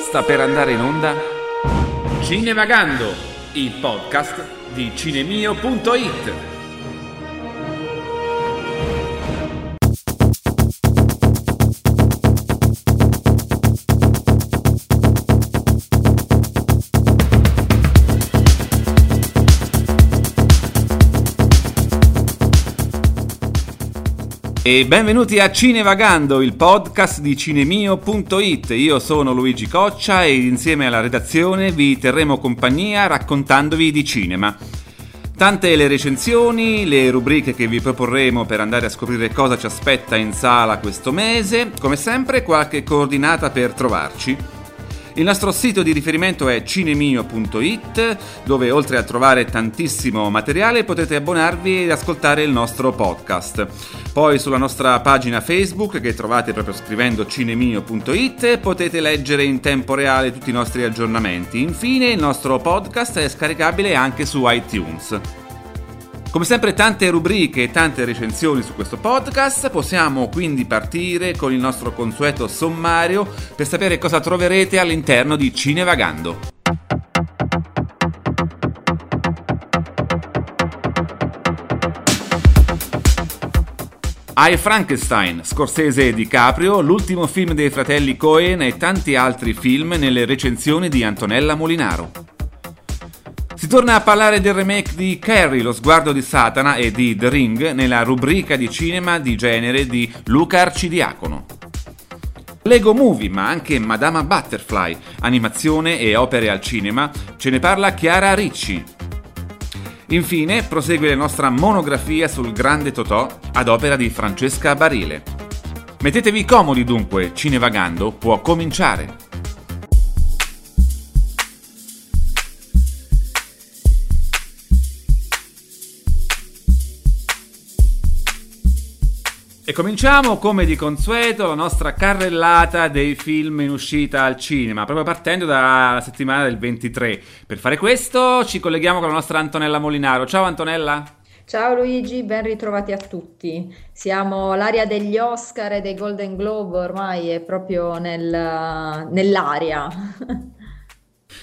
Sta per andare in onda Cinevagando, il podcast di cinemio.it. E benvenuti a Cinevagando, il podcast di cinemio.it. Io sono Luigi Coccia e insieme alla redazione vi terremo compagnia raccontandovi di cinema. Tante le recensioni, le rubriche che vi proporremo per andare a scoprire cosa ci aspetta in sala questo mese, come sempre qualche coordinata per trovarci. Il nostro sito di riferimento è cinemio.it, dove oltre a trovare tantissimo materiale potete abbonarvi ed ascoltare il nostro podcast. Poi sulla nostra pagina Facebook, che trovate proprio scrivendo cinemio.it, potete leggere in tempo reale tutti i nostri aggiornamenti. Infine, il nostro podcast è scaricabile anche su iTunes. Come sempre tante rubriche e tante recensioni su questo podcast, possiamo quindi partire con il nostro consueto sommario per sapere cosa troverete all'interno di Cinevagando. I Frankenstein, Scorsese e DiCaprio, l'ultimo film dei fratelli Cohen e tanti altri film nelle recensioni di Antonella Molinaro. Si torna a parlare del remake di Carrie, lo sguardo di Satana e di The Ring nella rubrica di cinema di genere di Luca Arcidiacono. Lego Movie, ma anche Madama Butterfly, animazione e opere al cinema, ce ne parla Chiara Ricci. Infine prosegue la nostra monografia sul grande Totò ad opera di Francesca Barile. Mettetevi comodi dunque, Cinevagando può cominciare. E cominciamo come di consueto la nostra carrellata dei film in uscita al cinema, proprio partendo dalla settimana del 23. Per fare questo ci colleghiamo con la nostra Antonella Molinaro. Ciao Antonella! Ciao Luigi, ben ritrovati a tutti. Siamo all'area degli Oscar e dei Golden Globe, ormai è proprio nel, nell'aria.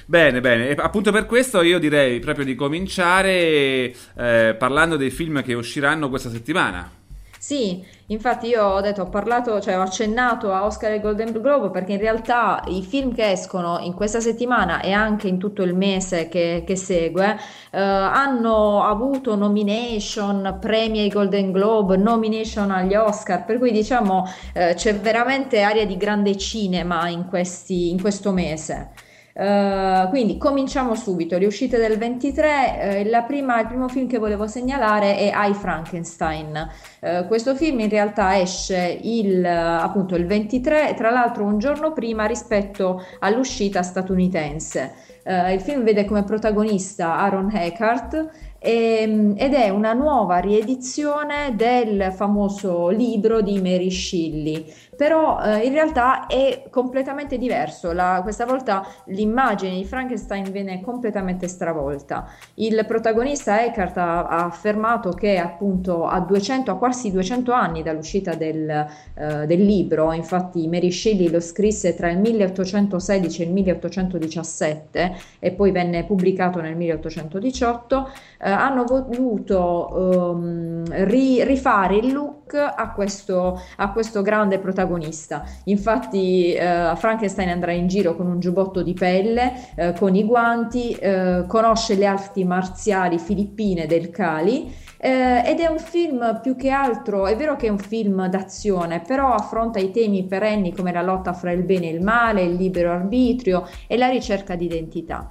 Bene, bene, e appunto per questo io direi proprio di cominciare eh, parlando dei film che usciranno questa settimana. Sì, infatti io ho detto, ho parlato, cioè ho accennato a Oscar e Golden Globe perché in realtà i film che escono in questa settimana e anche in tutto il mese che, che segue eh, hanno avuto nomination, premi ai Golden Globe, nomination agli Oscar, per cui diciamo eh, c'è veramente aria di grande cinema in, questi, in questo mese. Uh, quindi cominciamo subito, le uscite del 23, uh, prima, il primo film che volevo segnalare è I Frankenstein. Uh, questo film in realtà esce il, appunto, il 23, tra l'altro un giorno prima rispetto all'uscita statunitense. il film vede come protagonista Aaron Eckhart e, ehm, ed è una nuova riedizione del famoso libro di Mary Shelley però eh, in realtà è completamente diverso. La, questa volta l'immagine di Frankenstein viene completamente stravolta. Il protagonista Eckhart ha, ha affermato che appunto a 200, a quasi 200 anni dall'uscita del, eh, del, libro, infatti Mary Shelley lo scrisse tra il 1816 e il 1817 e poi venne pubblicato nel 1818, eh, hanno voluto um, ri, rifare il look a questo, a questo grande protagonista protagonista. Infatti eh, Frankenstein andrà in giro con un giubbotto di pelle, eh, con i guanti, eh, conosce le arti marziali filippine del Cali eh, ed è un film più che altro, è vero che è un film d'azione, però affronta i temi perenni come la lotta fra il bene e il male, il libero arbitrio e la ricerca di identità.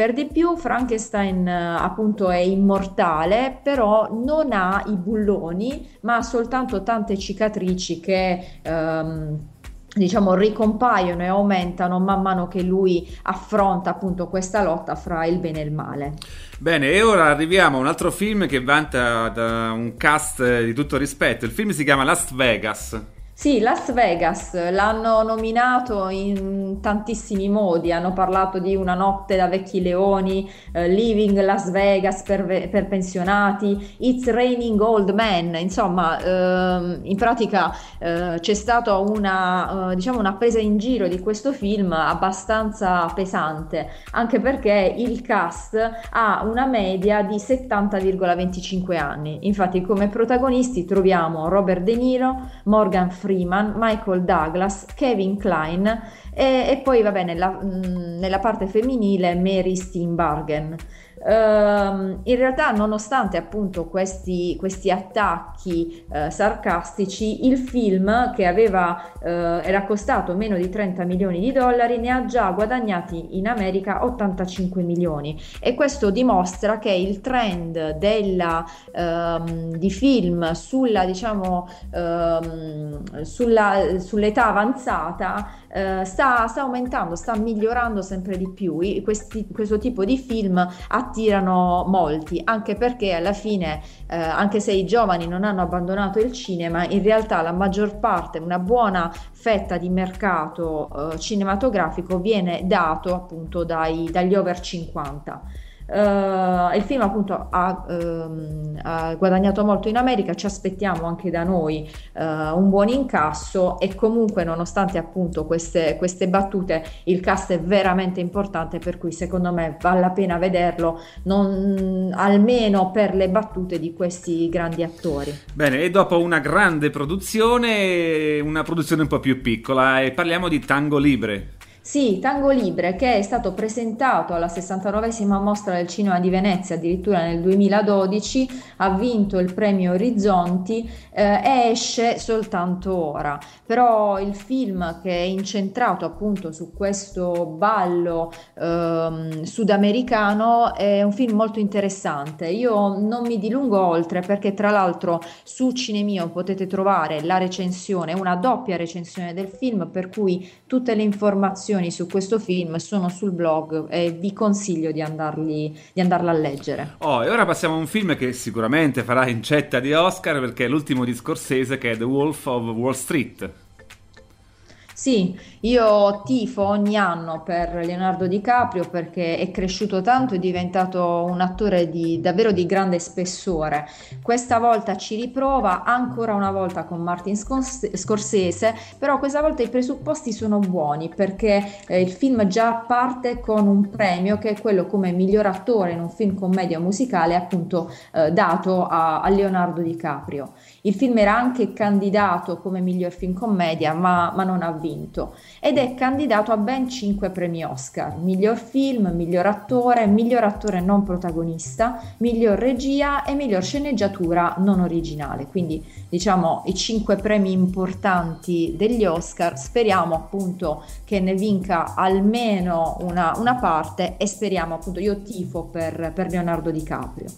Per di più Frankenstein eh, appunto è immortale, però non ha i bulloni, ma ha soltanto tante cicatrici che ehm, diciamo ricompaiono e aumentano man mano che lui affronta appunto questa lotta fra il bene e il male. Bene, e ora arriviamo a un altro film che vanta un cast di tutto rispetto. Il film si chiama Las Vegas. Sì, Las Vegas l'hanno nominato in tantissimi modi, hanno parlato di una notte da vecchi leoni, eh, Living Las Vegas per, per, pensionati, It's Raining Old Men, insomma, eh, in pratica eh, c'è stata una, eh, diciamo una presa in giro di questo film abbastanza pesante, anche perché il cast ha una media di 70,25 anni. Infatti come protagonisti troviamo Robert De Niro, Morgan Freeman, Freeman, Michael Douglas, Kevin Klein e, e poi vabbè nella, mh, nella parte femminile Mary Steenbargen. Uh, in realtà, nonostante appunto questi, questi attacchi uh, sarcastici, il film che aveva, uh, era costato meno di 30 milioni di dollari ne ha già guadagnati in America 85 milioni. E questo dimostra che il trend della, ehm, di film sulla, diciamo, ehm, sulla, sull'età avanzata eh, sta, sta, aumentando, sta migliorando sempre di più. Questi, questo tipo di film attirano molti, anche perché alla fine, eh, anche se i giovani non hanno abbandonato il cinema, in realtà la maggior parte, una buona fetta di mercato eh, cinematografico viene dato appunto dai, dagli over 50. Uh, il film appunto ha, um, ha, guadagnato molto in America, ci aspettiamo anche da noi uh, un buon incasso e comunque nonostante appunto queste, queste, battute il cast è veramente importante per cui secondo me vale la pena vederlo non, almeno per le battute di questi grandi attori. Bene e dopo una grande produzione una produzione un po' più piccola e parliamo di Tango Libre. Sì, Tango Libre, che è stato presentato alla 69esima mostra del cinema di Venezia addirittura nel 2012, ha vinto il premio Orizzonti eh, e esce soltanto ora. Però il film che è incentrato appunto su questo ballo eh, sudamericano è un film molto interessante. Io non mi dilungo oltre perché tra l'altro su Cinemio potete trovare la recensione, una doppia recensione del film per cui tutte le informazioni informazioni su questo film sono sul blog e vi consiglio di, andarli, di andarla a leggere. Oh, e ora passiamo a un film che sicuramente farà incetta di Oscar perché è l'ultimo di Scorsese che è The Wolf of Wall Street. Sì, io tifo ogni anno per Leonardo DiCaprio perché è cresciuto tanto, è diventato un attore di, davvero di grande spessore. Questa volta ci riprova ancora una volta con Martin Scorsese, però questa volta i presupposti sono buoni perché eh, il film già parte con un premio che è quello come miglior attore in un film commedia musicale appunto eh, dato a, a Leonardo DiCaprio. Il film era anche candidato come miglior film commedia ma, ma non ha vinto ed è candidato a ben 5 premi Oscar, miglior film, miglior attore, miglior attore non protagonista, miglior regia e miglior sceneggiatura non originale. Quindi diciamo i 5 premi importanti degli Oscar, speriamo appunto che ne vinca almeno una, una parte e speriamo appunto, io tifo per, per Leonardo DiCaprio.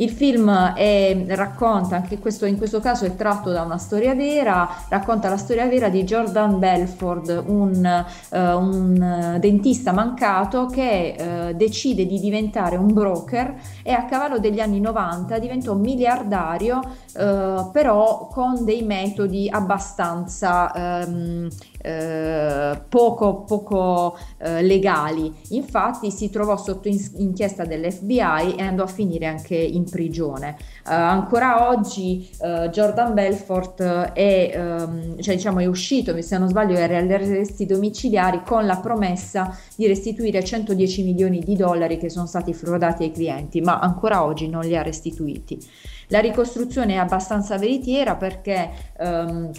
Il film è, racconta, anche questo, in questo caso è tratto da una storia vera, racconta la storia vera di Jordan Belford, un, uh, un dentista mancato che uh, decide di diventare un broker e a cavallo degli anni 90 diventò miliardario, uh, però con dei metodi abbastanza um, eh, poco, poco eh, legali. Infatti si trovò sotto in- inchiesta dell'FBI e andò a finire anche in prigione. Eh, ancora oggi eh, Jordan Belfort è, ehm, cioè, diciamo, è uscito, se non sbaglio, era agli arresti domiciliari con la promessa di restituire 110 milioni di dollari che sono stati frodati ai clienti, ma ancora oggi non li ha restituiti. La ricostruzione è abbastanza veritiera perché ehm,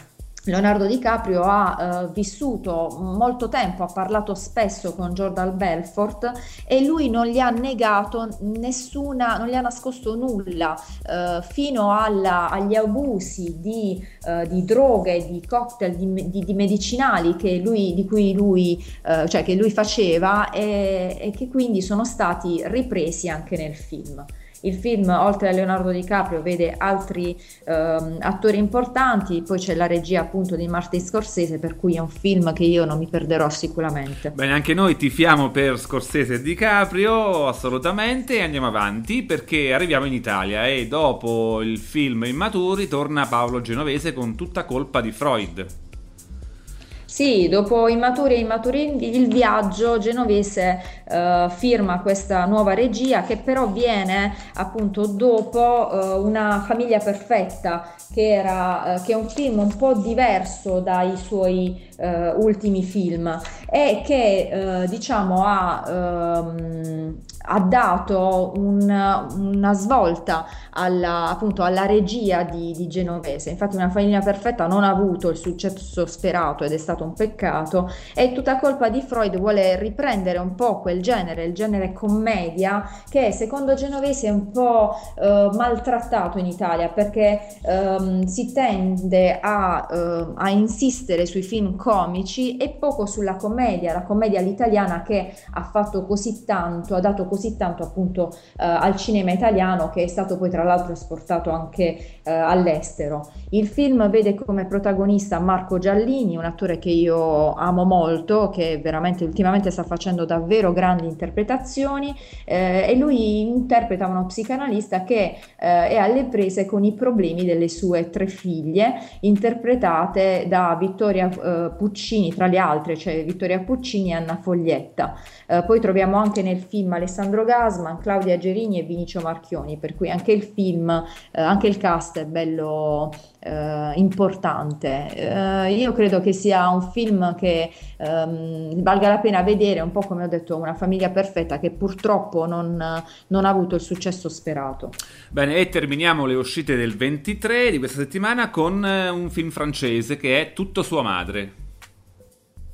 Leonardo DiCaprio ha uh, vissuto molto tempo, ha parlato spesso con Jordan Belfort e lui non gli ha negato nessuna, non gli ha nascosto nulla uh, fino alla, agli abusi di, uh, di, droghe, di cocktail, di, di, di medicinali lui, di cui lui, cioè che lui faceva e, e che quindi sono stati ripresi anche nel film. Il film, oltre a Leonardo DiCaprio, vede altri ehm, attori importanti, poi c'è la regia appunto di Martin Scorsese, per cui è un film che io non mi perderò sicuramente. Bene, anche noi tifiamo per Scorsese e DiCaprio, assolutamente, e andiamo avanti perché arriviamo in Italia e dopo il film Immaturi torna Paolo Genovese con tutta colpa di Freud. Sì, dopo Immaturi e Immaturi il viaggio genovese eh, firma questa nuova regia che però viene appunto dopo eh, una famiglia perfetta che, era, eh, che è un film un po' diverso dai suoi eh, ultimi film e che eh, diciamo ha, ehm, ha dato un, una svolta alla, appunto, alla regia di, di, Genovese. Infatti una famiglia perfetta non ha avuto il successo sperato ed è stato un peccato e tutta colpa di Freud vuole riprendere un po' quel genere, il genere commedia che secondo Genovese è un po' eh, maltrattato in Italia perché ehm, si tende a, eh, a insistere sui film comici e poco sulla commedia, la commedia all'italiana che ha fatto così tanto, ha dato così tanto appunto eh, al cinema italiano che è stato poi tra l'altro esportato anche eh, all'estero. Il film vede come protagonista Marco Giallini, un attore che io amo molto, che veramente ultimamente sta facendo davvero grandi interpretazioni eh, e lui interpreta uno psicanalista che eh, è alle prese con i problemi delle sue tre figlie, interpretate da Vittoria eh, Puccini, tra le altre, cioè Vittoria Puccini e Anna Foglietta. Eh, poi troviamo anche nel film Alessandro Gasman, Claudia Gerini e Vinicio Marchioni, per cui anche il film, eh, anche il cast è bello eh, importante. Eh, io credo che sia un film che ehm, valga la pena vedere, un po' come ho detto, una famiglia perfetta che purtroppo non, non ha avuto il successo sperato. Bene, e terminiamo le uscite del 23 di questa settimana con eh, un film francese che è Tutto sua madre.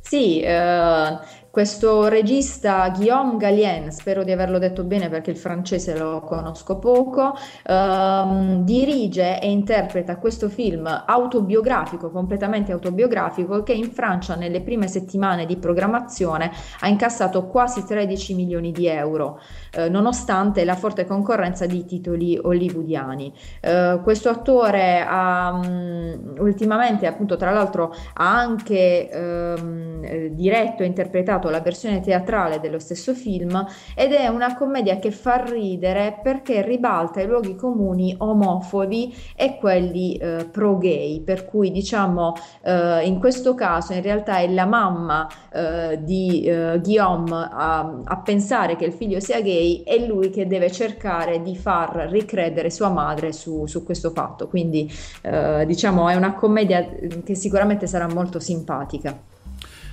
Sì, eh, questo regista Guillaume Galien, spero di averlo detto bene perché il francese lo conosco poco, ehm, dirige e interpreta questo film autobiografico, completamente autobiografico, che in Francia nelle prime settimane di programmazione ha incassato quasi 13 milioni di euro, eh, nonostante la forte concorrenza di titoli hollywoodiani. Eh, questo attore ha um, ultimamente, appunto, tra l'altro, ha anche um, diretto e interpretato la versione teatrale dello stesso film ed è una commedia che fa ridere perché ribalta i luoghi comuni omofobi e quelli eh, pro gay, per cui diciamo eh, in questo caso in realtà è la mamma eh, di eh, Guillaume a, a pensare che il figlio sia gay e lui che deve cercare di far ricredere sua madre su, su questo fatto. Quindi eh, diciamo è una commedia che sicuramente sarà molto simpatica.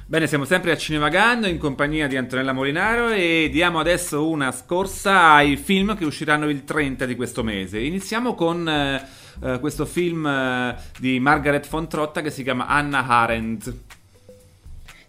Bene, siamo sempre a Cinevagando in compagnia di Antonella Molinaro e diamo adesso una scorsa ai film che usciranno il 30 di questo mese. Iniziamo con eh, eh, questo film eh, di Margaret von Trotta che si chiama Anna Arendt.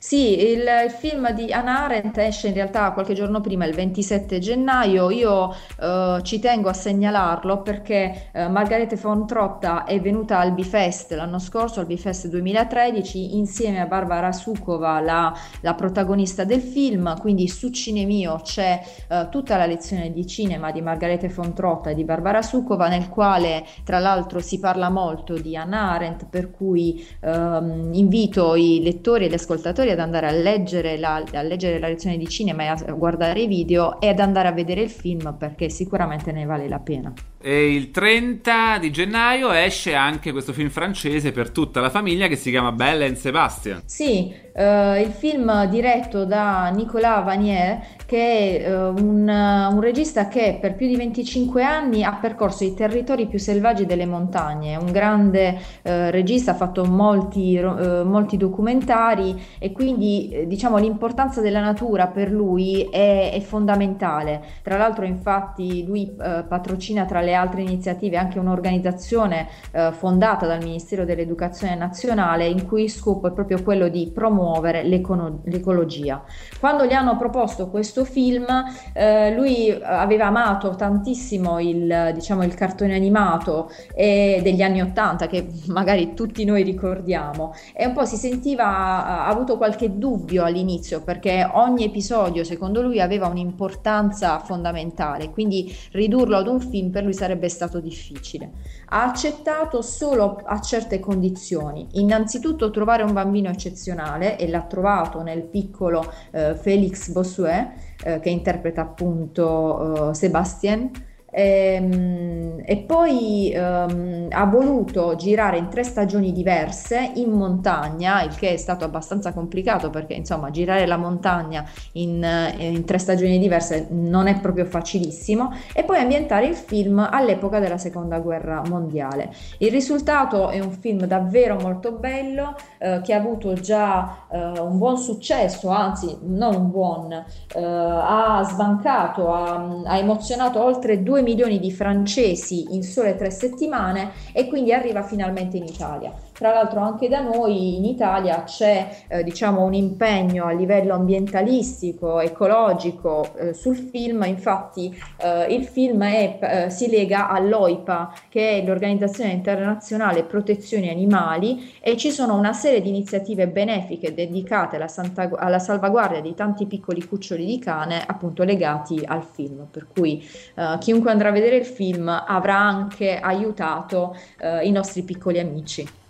Sì, il, il, film di Anna Arendt esce in realtà qualche giorno prima, il 27 gennaio. Io eh, ci tengo a segnalarlo perché eh, Margarete von Trotta è venuta al Bifest l'anno scorso, al Bifest 2013, insieme a Barbara Sukova, la, la protagonista del film. Quindi su Cinemio c'è eh, tutta la lezione di cinema di Margarete von Trotta e di Barbara Sukova, nel quale tra l'altro si parla molto di Anna Arendt, per cui ehm, invito i lettori e gli ascoltatori ad andare a leggere, la, a leggere la lezione di cinema e a guardare i video e ad andare a vedere il film perché sicuramente ne vale la pena. E il 30 di gennaio esce anche questo film francese per tutta la famiglia che si chiama Belle and Sebastian. Sì, uh, il film diretto da Nicolas Vanier, che è uh, un, un, regista che per più di 25 anni ha percorso i territori più selvaggi delle montagne, un grande uh, regista, ha fatto molti, molti documentari e quindi diciamo l'importanza della natura per lui è, è fondamentale. Tra l'altro infatti lui patrocina tra le altre iniziative anche un'organizzazione eh, fondata dal Ministero dell'Educazione Nazionale in cui scopo è proprio quello di promuovere l'eco- l'ecologia. Quando gli hanno proposto questo film, eh, lui aveva amato tantissimo il, diciamo, il cartone animato e degli anni Ottanta che magari tutti noi ricordiamo e un po' si sentiva, ha avuto qualche dubbio all'inizio perché ogni episodio secondo lui aveva un'importanza fondamentale, quindi ridurlo ad un film per lui sarebbe stato difficile. Ha accettato solo a certe condizioni. Innanzitutto trovare un bambino eccezionale e l'ha trovato nel piccolo eh, Felix Bossuet eh, che interpreta appunto eh, Sébastien ehm, e poi ehm, ha voluto girare in tre stagioni diverse in montagna, il che è stato abbastanza complicato perché insomma girare la montagna in, in tre stagioni diverse non è proprio facilissimo e poi ambientare il film all'epoca della seconda guerra mondiale. Il risultato è un film davvero molto bello eh, che ha avuto già eh, un buon successo, anzi non un buon, eh, ha sbancato, ha, ha emozionato oltre 2 milioni di francesi in sole tre settimane e quindi arriva finalmente in Italia. Tra l'altro anche da noi in Italia c'è eh, diciamo un impegno a livello ambientalistico, ecologico eh, sul film, infatti eh, il film è, eh, si lega all'OIPA che è l'Organizzazione Internazionale Protezione Animali e ci sono una serie di iniziative benefiche dedicate alla, santa, alla salvaguardia di tanti piccoli cuccioli di cane appunto legati al film, per cui eh, chiunque andrà a vedere il film avrà anche aiutato eh, i nostri piccoli amici.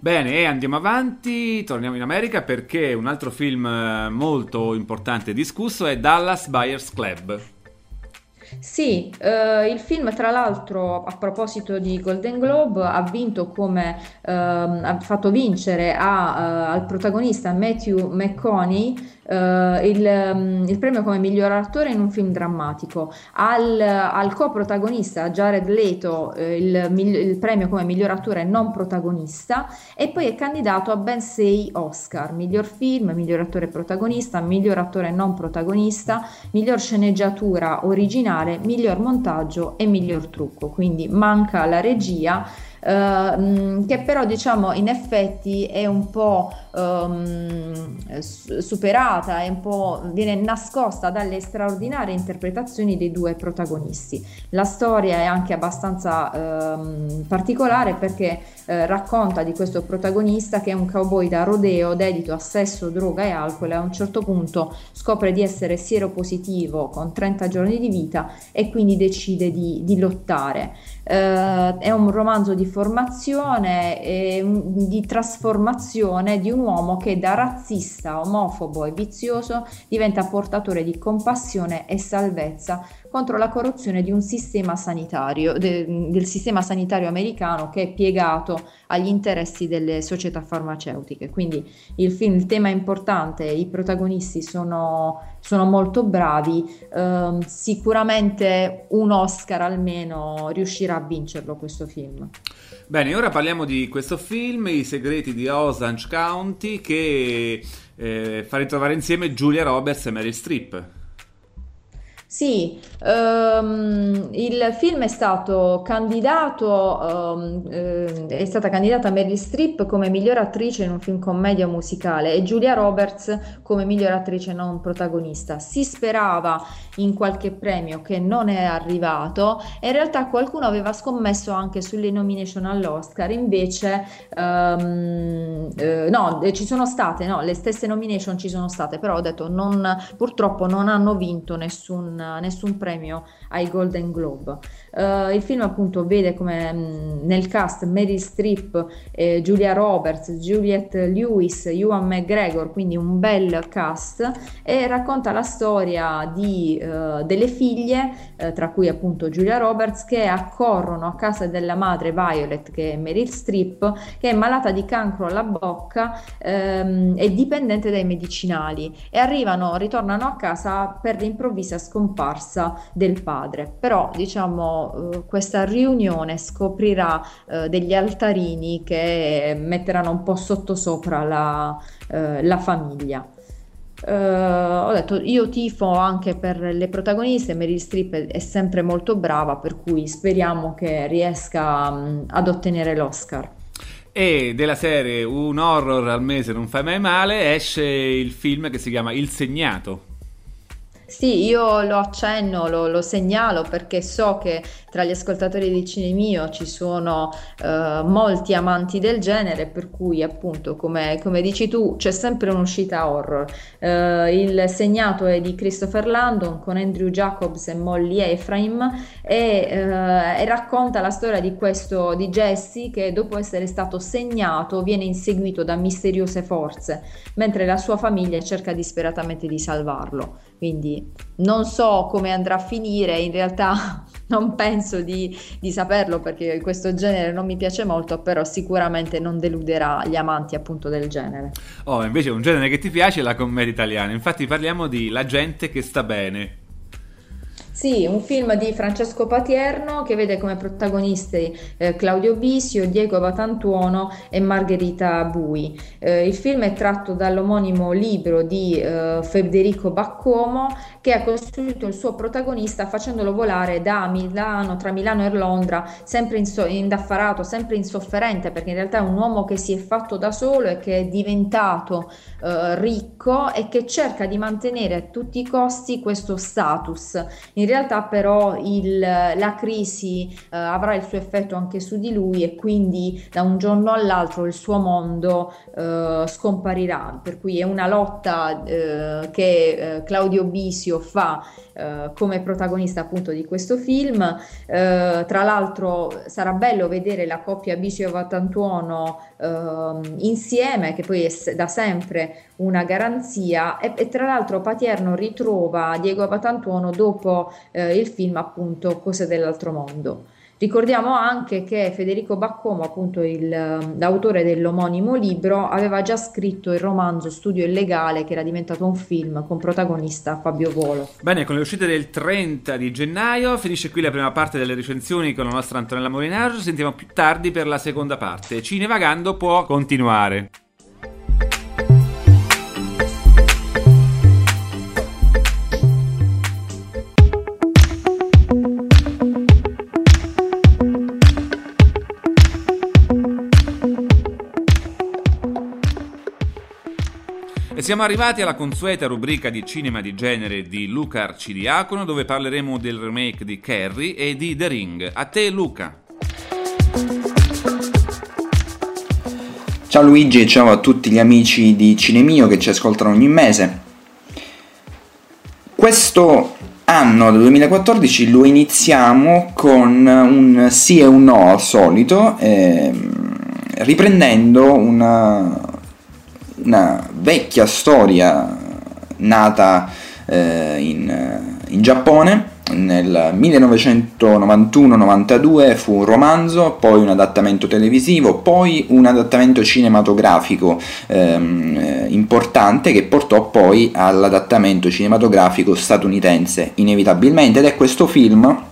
Bene, e andiamo avanti, torniamo in America perché un altro film eh, molto importante e discusso è Dallas Buyers Club. Sì, eh, il film tra l'altro a proposito di Golden Globe ha vinto come, ehm, ha fatto vincere a, uh, al protagonista Matthew McConaughey Uh, il, um, il, premio come miglior attore in un film drammatico, al, al coprotagonista Jared Leto uh, il, il, premio come miglior attore non protagonista e poi è candidato a ben sei Oscar, miglior film, miglior attore protagonista, miglior attore non protagonista, miglior sceneggiatura originale, miglior montaggio e miglior trucco, quindi manca la regia Ehm, che però diciamo in effetti è un po' um, superata, è un po' viene nascosta dalle straordinarie interpretazioni dei due protagonisti. La storia è anche abbastanza um, particolare perché uh, racconta di questo protagonista che è un cowboy da rodeo dedito a sesso, droga e alcol e a un certo punto scopre di essere sieropositivo con 30 giorni di vita e quindi decide di, di lottare. Uh, è un romanzo di formazione e di trasformazione di un uomo che da razzista, omofobo e vizioso diventa portatore di compassione e salvezza contro la corruzione di un sistema sanitario, de, del sistema sanitario americano che è piegato agli interessi delle società farmaceutiche. Quindi il film, il tema è importante, i protagonisti sono, sono molto bravi, eh, sicuramente un Oscar almeno riuscirà a vincerlo questo film. Bene, ora parliamo di questo film, I segreti di Orange County, che eh, fa ritrovare insieme Julia Roberts e Meryl Streep. Sì, um, il film è stato candidato, um, eh, è stata candidata Meryl Streep come miglior attrice in un film commedia musicale e Julia Roberts come miglior attrice non protagonista. Si sperava in qualche premio che non è arrivato e in realtà qualcuno aveva scommesso anche sulle nomination all'Oscar, invece um, eh, no, ci sono state, no, le stesse nomination ci sono state, però ho detto non, purtroppo non hanno vinto nessun nessun premio ai Golden Globe. Uh, il film appunto vede come mh, mm, nel cast Meryl Streep, eh, Julia Roberts, Juliette Lewis, Ewan McGregor, quindi un bel cast e racconta la storia di, uh, delle figlie, uh, tra cui appunto Julia Roberts, che accorrono a casa della madre Violet, che è Meryl Streep, che è malata di cancro alla bocca um, e dipendente dai medicinali e arrivano, ritornano a casa per l'improvvisa scomparsa del padre. Però diciamo eh, questa riunione scoprirà eh, degli altarini che metteranno un po' sottosopra la, eh, la famiglia. Uh, ho detto io tifo anche per le protagoniste Meryl Streep è sempre molto brava per cui speriamo che riesca um, ad ottenere l'Oscar e della serie un horror al mese non fa mai male esce il film che si chiama Il Segnato sì, io lo accenno, lo, lo, segnalo perché so che tra gli ascoltatori di Cinemio ci sono eh, molti amanti del genere, per cui appunto, come, come dici tu, c'è sempre un'uscita horror. Eh, il segnato è di Christopher Landon con Andrew Jacobs e Molly Ephraim e, eh, e racconta la storia di questo di Jesse che dopo essere stato segnato viene inseguito da misteriose forze, mentre la sua famiglia cerca disperatamente di salvarlo. Quindi non so come andrà a finire, in realtà non penso di, di, saperlo perché questo genere non mi piace molto, però sicuramente non deluderà gli amanti appunto del genere. Oh, invece un genere che ti piace è la commedia italiana, infatti parliamo di La gente che sta bene. Sì, un film di Francesco Patierno che vede come protagonisti eh, Claudio Bisio, Diego Batantuono e Margherita Bui. Eh, il film è tratto dall'omonimo libro di eh, Federico Baccomo che ha costruito il suo protagonista facendolo volare da Milano, tra Milano e Londra, sempre inso- indaffarato, sempre insofferente, perché in realtà è un uomo che si è fatto da solo e che è diventato eh, ricco e che cerca di mantenere a tutti i costi questo status. In realtà però il, la crisi eh, avrà il suo effetto anche su di lui e quindi da un giorno all'altro il suo mondo eh, scomparirà, per cui è una lotta eh, che eh, Claudio Bisio fa eh, come protagonista appunto di questo film. Eh, tra l'altro sarà bello vedere la coppia Bisio Vatantuono ehm, insieme, che poi è da sempre una garanzia e, e tra l'altro Patierno ritrova Diego Vatantuono dopo eh, il film appunto Cose dell'altro mondo. Ricordiamo anche che Federico Baccomo, appunto il, l'autore dell'omonimo libro, aveva già scritto il romanzo Studio illegale che era diventato un film con protagonista Fabio Volo. Bene, con le uscite del 30 di gennaio finisce qui la prima parte delle recensioni con la nostra Antonella Molinaro, sentiamo più tardi per la seconda parte. Cinevagando può continuare. Siamo arrivati alla consueta rubrica di cinema di genere di Luca Arcidiacono dove parleremo del remake di Carrie e di The Ring. A te Luca. Ciao Luigi e ciao a tutti gli amici di Cinemio che ci ascoltano ogni mese. Questo anno del 2014 lo iniziamo con un sì e un no al solito, eh, riprendendo una, una vecchia storia nata eh, in, in Giappone. Nel 1991-92 fu un romanzo, poi un adattamento televisivo, poi un adattamento cinematografico ehm, eh, importante che portò poi all'adattamento cinematografico statunitense inevitabilmente. Ed è questo film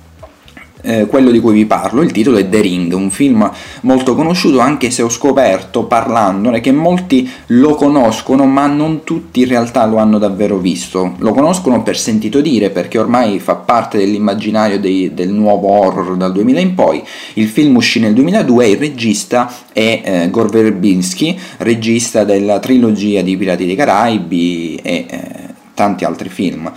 eh, quello di cui vi parlo. Il titolo è The Ring, un film molto conosciuto anche se ho scoperto parlandone che molti lo conoscono ma non tutti in realtà lo hanno davvero visto. Lo conoscono per sentito dire perché ormai fa parte dell'immaginario dei, del nuovo horror dal 2000 in poi. Il film uscì nel 2002 e il regista è eh, Gore Verbinski, regista della trilogia di Pirati dei Caraibi e eh, tanti altri film.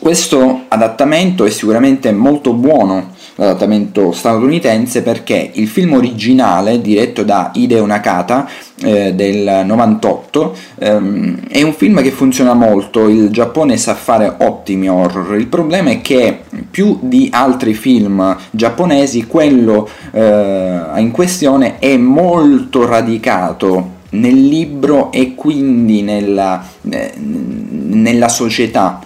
Questo adattamento è sicuramente molto buono, l'adattamento statunitense, perché il film originale, diretto da Hideo Nakata, eh, del 98, ehm, è un film che funziona molto, il Giappone sa fare ottimi horror, il problema è che più di altri film giapponesi, quello eh, in questione è molto radicato nel libro e quindi nella, eh, nella società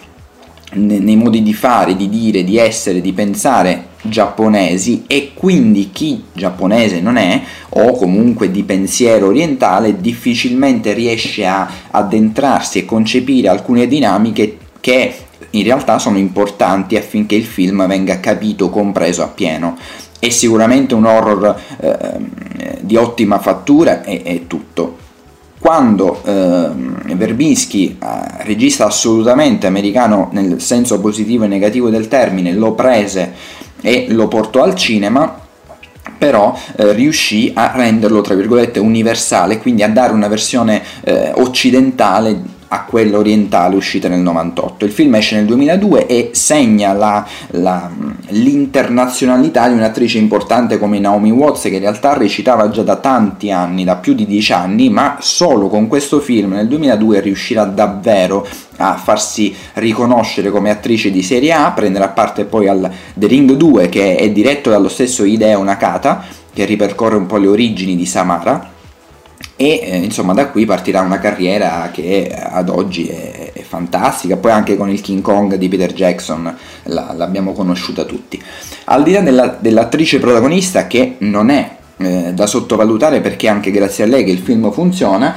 nei modi di fare, di dire, di essere, di pensare giapponesi e quindi chi giapponese non è o comunque di pensiero orientale difficilmente riesce a addentrarsi e concepire alcune dinamiche che in realtà sono importanti affinché il film venga capito, compreso appieno. È sicuramente un horror eh, di ottima fattura e, e tutto quando eh, Verbinski, eh, regista assolutamente americano nel senso positivo e negativo del termine, lo prese e lo portò al cinema, però eh, riuscì a renderlo tra virgolette universale, quindi a dare una versione eh, occidentale a quella orientale uscita nel 98. Il film esce nel 2002 e segna la, la, l'internazionalità di un'attrice importante come Naomi Watts che in realtà recitava già da tanti anni, da più di dieci anni, ma solo con questo film nel 2002 riuscirà davvero a farsi riconoscere come attrice di serie A, prenderà parte poi al The Ring 2 che è diretto dallo stesso Hideo Nakata che ripercorre un po' le origini di Samara e eh, insomma da qui partirà una carriera che ad oggi è, è, fantastica, poi anche con il King Kong di Peter Jackson la, l'abbiamo conosciuta tutti. Al di là della, dell'attrice protagonista che non è eh, da sottovalutare perché anche grazie a lei che il film funziona,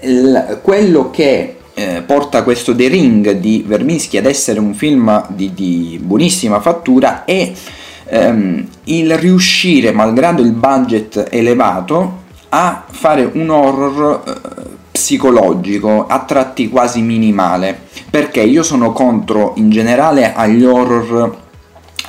il, quello che eh, porta questo The Ring di Verminsky ad essere un film di, di buonissima fattura è ehm, il riuscire, malgrado il budget elevato, a fare un horror eh, psicologico a tratti quasi minimale perché io sono contro in generale agli horror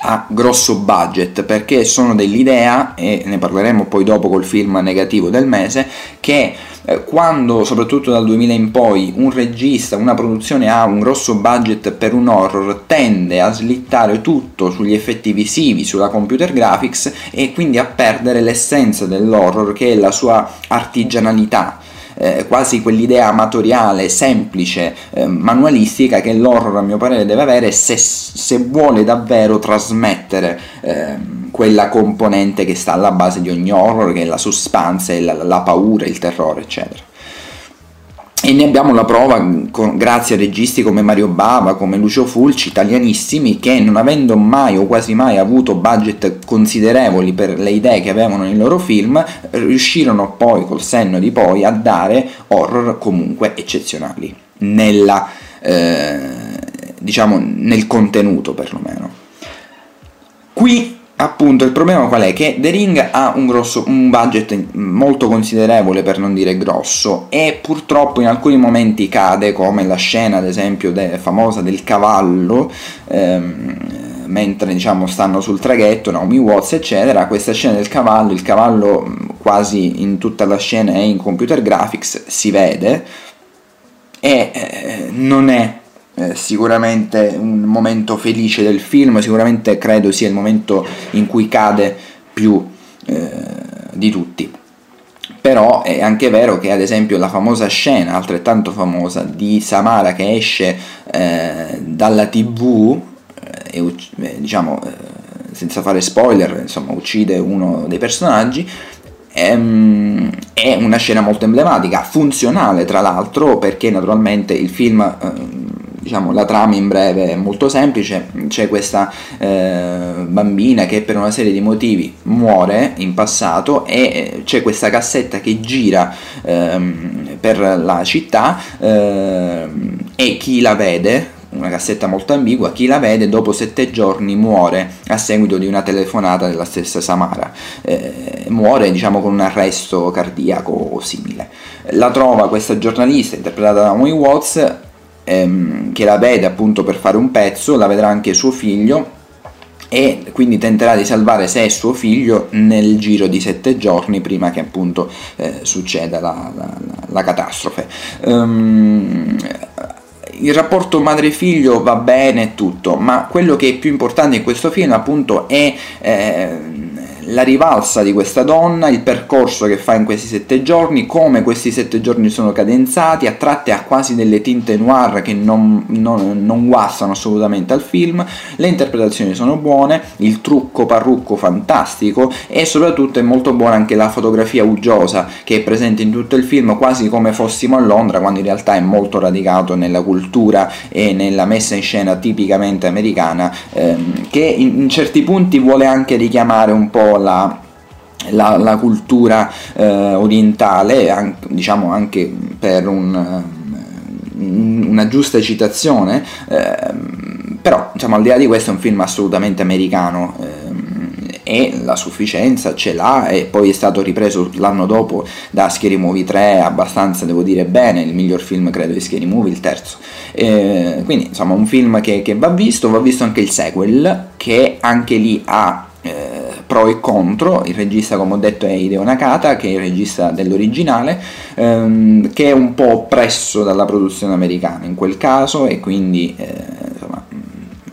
a grosso budget perché sono dell'idea e ne parleremo poi dopo col film negativo del mese che eh, quando soprattutto dal 2000 in poi un regista, una produzione ha un grosso budget per un horror tende a slittare tutto sugli effetti visivi, sulla computer graphics e quindi a perdere l'essenza dell'horror che è la sua artigianalità eh, quasi quell'idea amatoriale, semplice, eh, manualistica che l'horror a mio parere deve avere se, se vuole davvero trasmettere eh, quella componente che sta alla base di ogni horror, che è la suspense, la, la paura, il terrore, eccetera. E ne abbiamo la prova con, grazie a registi come Mario Bava, come Lucio Fulci, italianissimi, che non avendo mai o quasi mai avuto budget considerevoli per le idee che avevano nei loro film, riuscirono poi col senno di poi a dare horror comunque eccezionali, nella, eh, diciamo, nel contenuto perlomeno. Qui appunto il problema qual è? Che The Ring ha un, grosso, un budget molto considerevole per non dire grosso e purtroppo in alcuni momenti cade come la scena ad esempio de, famosa del cavallo ehm, mentre diciamo stanno sul traghetto Naomi Watts eccetera questa scena del cavallo il cavallo quasi in tutta la scena è in computer graphics si vede e eh, non è eh, sicuramente un momento felice del film, sicuramente credo sia il momento in cui cade più eh, di tutti. Però è anche vero che ad esempio la famosa scena, altrettanto famosa, di Samara che esce eh, dalla tv e eh, diciamo senza fare spoiler, insomma uccide uno dei personaggi, ehm, è una scena molto emblematica, funzionale tra l'altro perché naturalmente il film diciamo, la trama in breve è molto semplice, c'è questa eh, bambina che per una serie di motivi muore in passato e eh, c'è questa cassetta che gira ehm, per la città ehm, e chi la vede una cassetta molto ambigua, chi la vede dopo sette giorni muore a seguito di una telefonata della stessa Samara, eh, muore diciamo con un arresto cardiaco o simile. La trova questa giornalista interpretata da Naomi Watts ehm, che la vede appunto per fare un pezzo, la vedrà anche suo figlio e quindi tenterà di salvare sé e suo figlio nel giro di sette giorni prima che appunto eh, succeda la, la, la catastrofe. Um, il rapporto madre-figlio va bene tutto, ma quello che è più importante in questo film appunto è eh, la rivalsa di questa donna, il percorso che fa in questi sette giorni, come questi sette giorni sono cadenzati, a tratti a quasi delle tinte noir che non, non, non guastano assolutamente al film, le interpretazioni sono buone, il trucco parrucco fantastico e soprattutto è molto buona anche la fotografia uggiosa che è presente in tutto il film, quasi come fossimo a Londra, quando in realtà è molto radicato nella cultura e nella messa in scena tipicamente americana, ehm, che in, in certi punti vuole anche richiamare un po' la, la, la cultura eh, orientale, anche, diciamo anche per un, una giusta citazione, eh, però diciamo, al di là di questo è un film assolutamente americano. Eh, e la sufficienza ce l'ha e poi è stato ripreso l'anno dopo da Scary Movie 3 abbastanza devo dire bene, il miglior film credo di Scary Movie, il terzo. Eh, quindi insomma un film che, che, va visto, va visto anche il sequel che anche lì ha eh, pro e contro, il regista come ho detto è Hideo Nakata, che è il regista dell'originale, ehm, che è un po' oppresso dalla produzione americana in quel caso e quindi eh, insomma,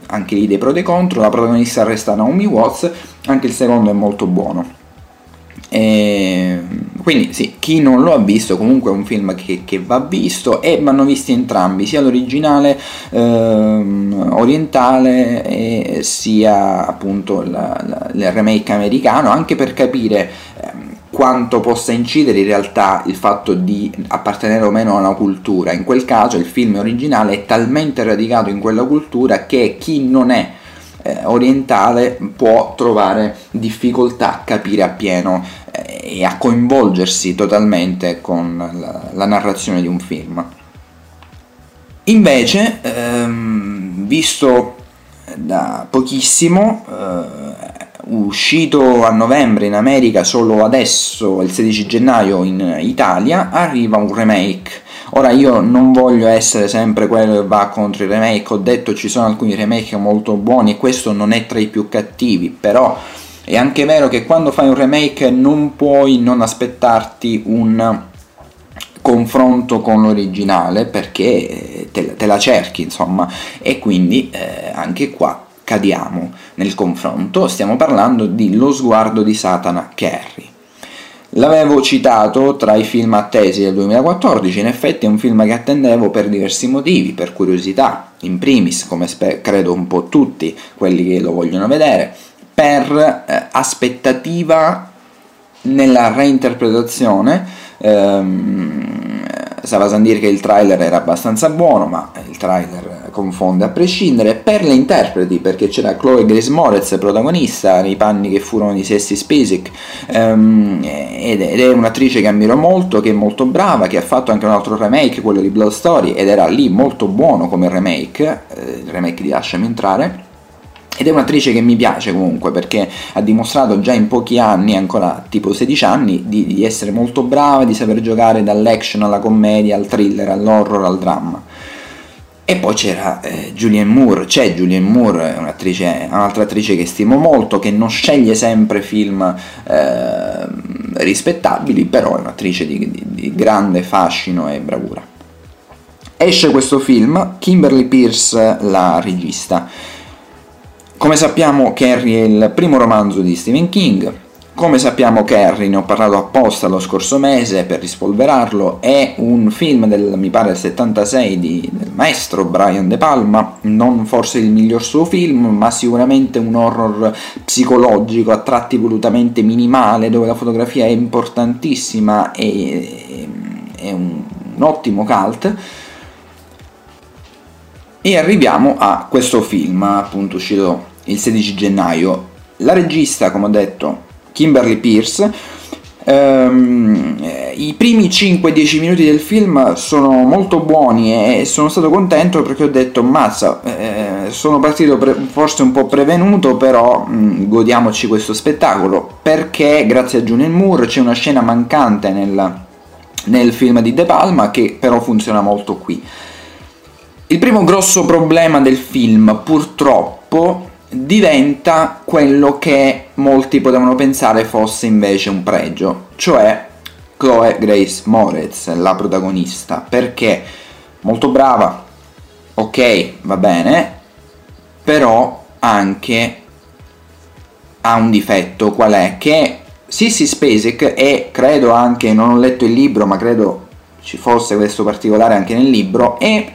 anche lì dei pro e dei contro, la protagonista resta Naomi Watts, anche il secondo è molto buono. E quindi sì, chi non lo ha visto comunque è un film che, che va visto e vanno visti entrambi, sia l'originale ehm, orientale sia appunto la, la, il remake americano, anche per capire ehm, quanto possa incidere in realtà il fatto di appartenere o meno a una cultura. In quel caso il film originale è talmente radicato in quella cultura che chi non è eh, orientale può trovare difficoltà a capire appieno eh, e a coinvolgersi totalmente con la, la narrazione di un film. Invece, ehm, visto da pochissimo, eh, uscito a novembre in America, solo adesso, il 16 gennaio in Italia, arriva un remake Ora io non voglio essere sempre quello che va contro i remake, ho detto ci sono alcuni remake molto buoni e questo non è tra i più cattivi, però è anche vero che quando fai un remake non puoi non aspettarti un confronto con l'originale perché te, te la cerchi insomma e quindi eh, anche qua cadiamo nel confronto, stiamo parlando di Lo sguardo di Satana Carrie. L'avevo citato tra i film attesi del 2014, in effetti è un film che attendevo per diversi motivi, per curiosità, in primis, come spe- credo un po' tutti quelli che lo vogliono vedere, per eh, aspettativa nella reinterpretazione ehm, Savas dire che il trailer era abbastanza buono, ma il trailer confonde a prescindere. Per le interpreti, perché c'era Chloe Grace Moretz, protagonista, nei panni che furono di Sessi Spacek, um, ed è un'attrice che ammiro molto, che è molto brava, che ha fatto anche un altro remake, quello di Blood Story, ed era lì molto buono come remake, eh, il remake di Lasciami entrare ed è un'attrice che mi piace comunque perché ha dimostrato già in pochi anni, ancora tipo 16 anni, di, di essere molto brava, di saper giocare dall'action alla commedia, al thriller, all'horror, al dramma. E poi c'era eh, Julianne Moore, c'è Julianne Moore, un'attrice, un'altra attrice che stimo molto, che non sceglie sempre film eh, rispettabili, però è un'attrice di, di, di grande fascino e bravura. Esce questo film, Kimberly Pierce la regista. Come sappiamo Carrie è il primo romanzo di Stephen King, come sappiamo Carrie, ne ho parlato apposta lo scorso mese per rispolverarlo, è un film del, mi pare, 76 di, del maestro Brian De Palma, non forse il miglior suo film, ma sicuramente un horror psicologico a tratti volutamente minimale, dove la fotografia è importantissima e è un, un ottimo cult. E arriviamo a questo film, appunto uscito il 16 gennaio. La regista, come ho detto, Kimberly Pierce. Ehm, I primi 5-10 minuti del film sono molto buoni e sono stato contento perché ho detto mazza, eh, sono partito pre- forse un po' prevenuto, però mh, godiamoci questo spettacolo perché grazie a Julian Moore c'è una scena mancante nel, nel film di De Palma che però funziona molto qui. Il primo grosso problema del film, purtroppo, diventa quello che molti potevano pensare fosse invece un pregio, cioè Chloe Grace Moretz, la protagonista, perché molto brava, ok, va bene, però anche ha un difetto, qual è? Che Sissy Spacek e credo anche, non ho letto il libro, ma credo ci fosse questo particolare anche nel libro, è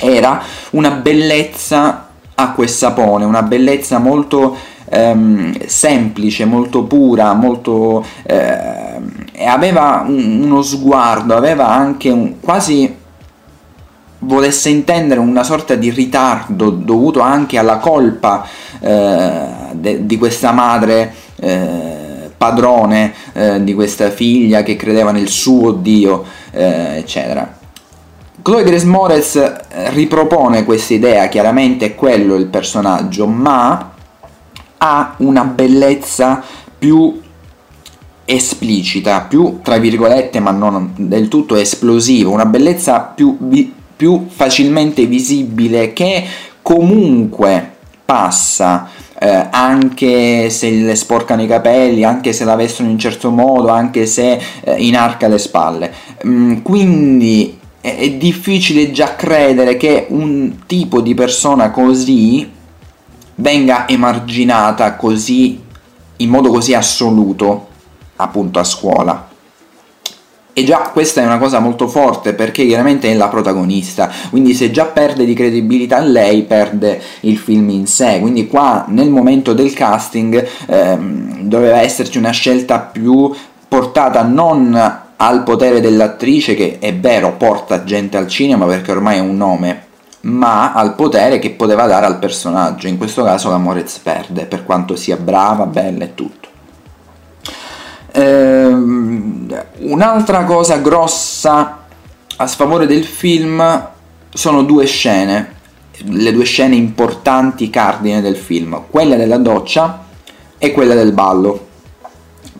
era una bellezza acqua e sapone, una bellezza molto ehm, semplice, molto pura, molto, eh, aveva un, uno sguardo, aveva anche un, quasi volesse intendere una sorta di ritardo dovuto anche alla colpa eh, de, di questa madre eh, padrone eh, di questa figlia che credeva nel suo Dio, eh, eccetera. Chloe Grace Moretz eh, ripropone questa idea, chiaramente è quello il personaggio, ma ha una bellezza più esplicita, più tra virgolette, ma non del tutto esplosiva, una bellezza più, più facilmente visibile che comunque passa eh, anche se le sporcano i capelli, anche se la vestono in un certo modo, anche se eh, inarca le spalle. Mm, quindi è, è difficile già credere che un tipo di persona così venga emarginata così in modo così assoluto appunto a scuola. E già questa è una cosa molto forte perché chiaramente è la protagonista, quindi se già perde di credibilità lei perde il film in sé, quindi qua nel momento del casting ehm, doveva esserci una scelta più portata non al potere dell'attrice che è vero porta gente al cinema perché ormai è un nome, ma al potere che poteva dare al personaggio, in questo caso la Morez perde per quanto sia brava, bella e tutto. Ehm, un'altra cosa grossa a sfavore del film sono due scene, le due scene importanti cardine del film, quella della doccia e quella del ballo,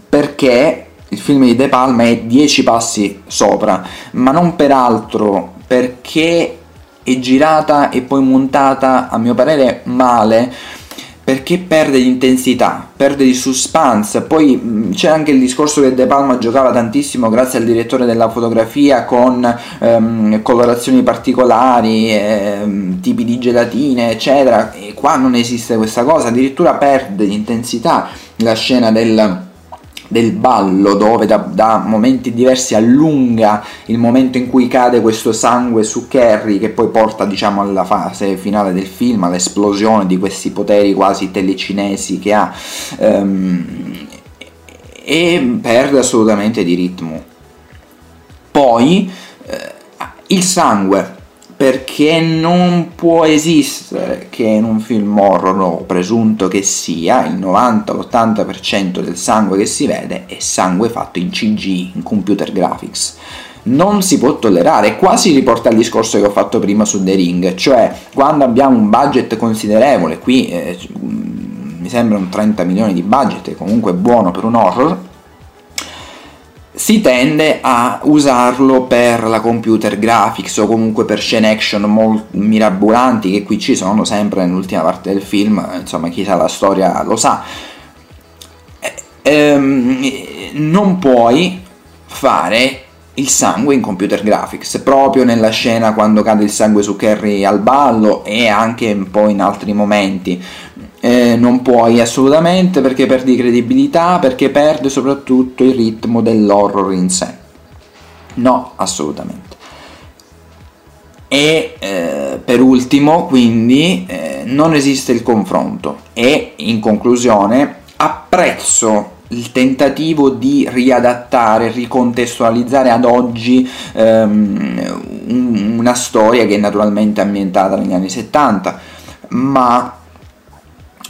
perché il film di De Palma è dieci passi sopra, ma non peraltro perché è girata e poi montata a mio parere male perché perde di intensità, perde di suspense. Poi c'è anche il discorso che De Palma giocava tantissimo grazie al direttore della fotografia con ehm, colorazioni particolari, ehm, tipi di gelatine, eccetera. E qua non esiste questa cosa, addirittura perde di intensità la scena del del ballo dove da, da, momenti diversi allunga il momento in cui cade questo sangue su Carrie che poi porta diciamo alla fase finale del film all'esplosione di questi poteri quasi telecinesi che ha um, e perde assolutamente di ritmo. Poi eh, il sangue perché non può esistere che in un film horror, o presunto che sia, il 90-80% del sangue che si vede è sangue fatto in CG, in computer graphics. Non si può tollerare, qua si riporta al discorso che ho fatto prima su The Ring, cioè quando abbiamo un budget considerevole, qui eh, mi sembra un 30 milioni di budget, comunque buono per un horror, si tende a usarlo per la computer graphics o comunque per scene action molto mirabolanti che qui ci sono sempre nell'ultima parte del film, insomma chi sa la storia lo sa. Ehm, non puoi fare il sangue in computer graphics, proprio nella scena quando cade il sangue su Carrie al ballo e anche un po' in altri momenti eh, non puoi assolutamente perché perdi credibilità, perché perde soprattutto il ritmo dell'horror in sé. No, assolutamente. E eh, per ultimo, quindi, eh, non esiste il confronto e in conclusione apprezzo il tentativo di riadattare, ricontestualizzare ad oggi ehm, una storia che è naturalmente ambientata negli anni 70, ma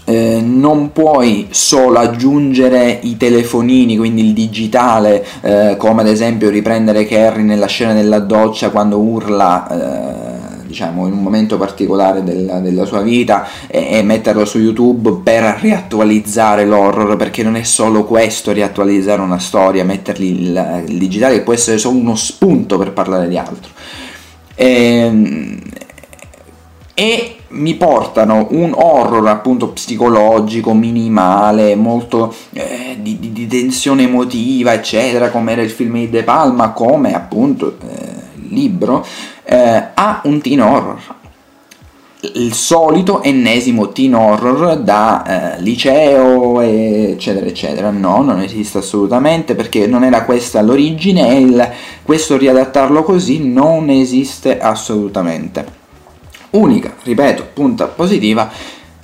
eh, non puoi solo aggiungere i telefonini, quindi il digitale, eh, come ad esempio riprendere Carrie nella scena della doccia quando urla. Eh, diciamo in un momento particolare della, della sua vita e, e, metterlo su YouTube per riattualizzare l'horror perché non è solo questo riattualizzare una storia mettergli il, il digitale può essere solo uno spunto per parlare di altro e, ehm, e mi portano un horror appunto psicologico, minimale, molto eh, di, di, tensione emotiva, eccetera, come era il film di De Palma, come appunto eh, il libro, eh, a un teen horror. Il solito ennesimo teen horror da eh, liceo, eccetera, eccetera. No, non esiste assolutamente perché non era questa l'origine e il, questo riadattarlo così non esiste assolutamente unica, ripeto, punta positiva,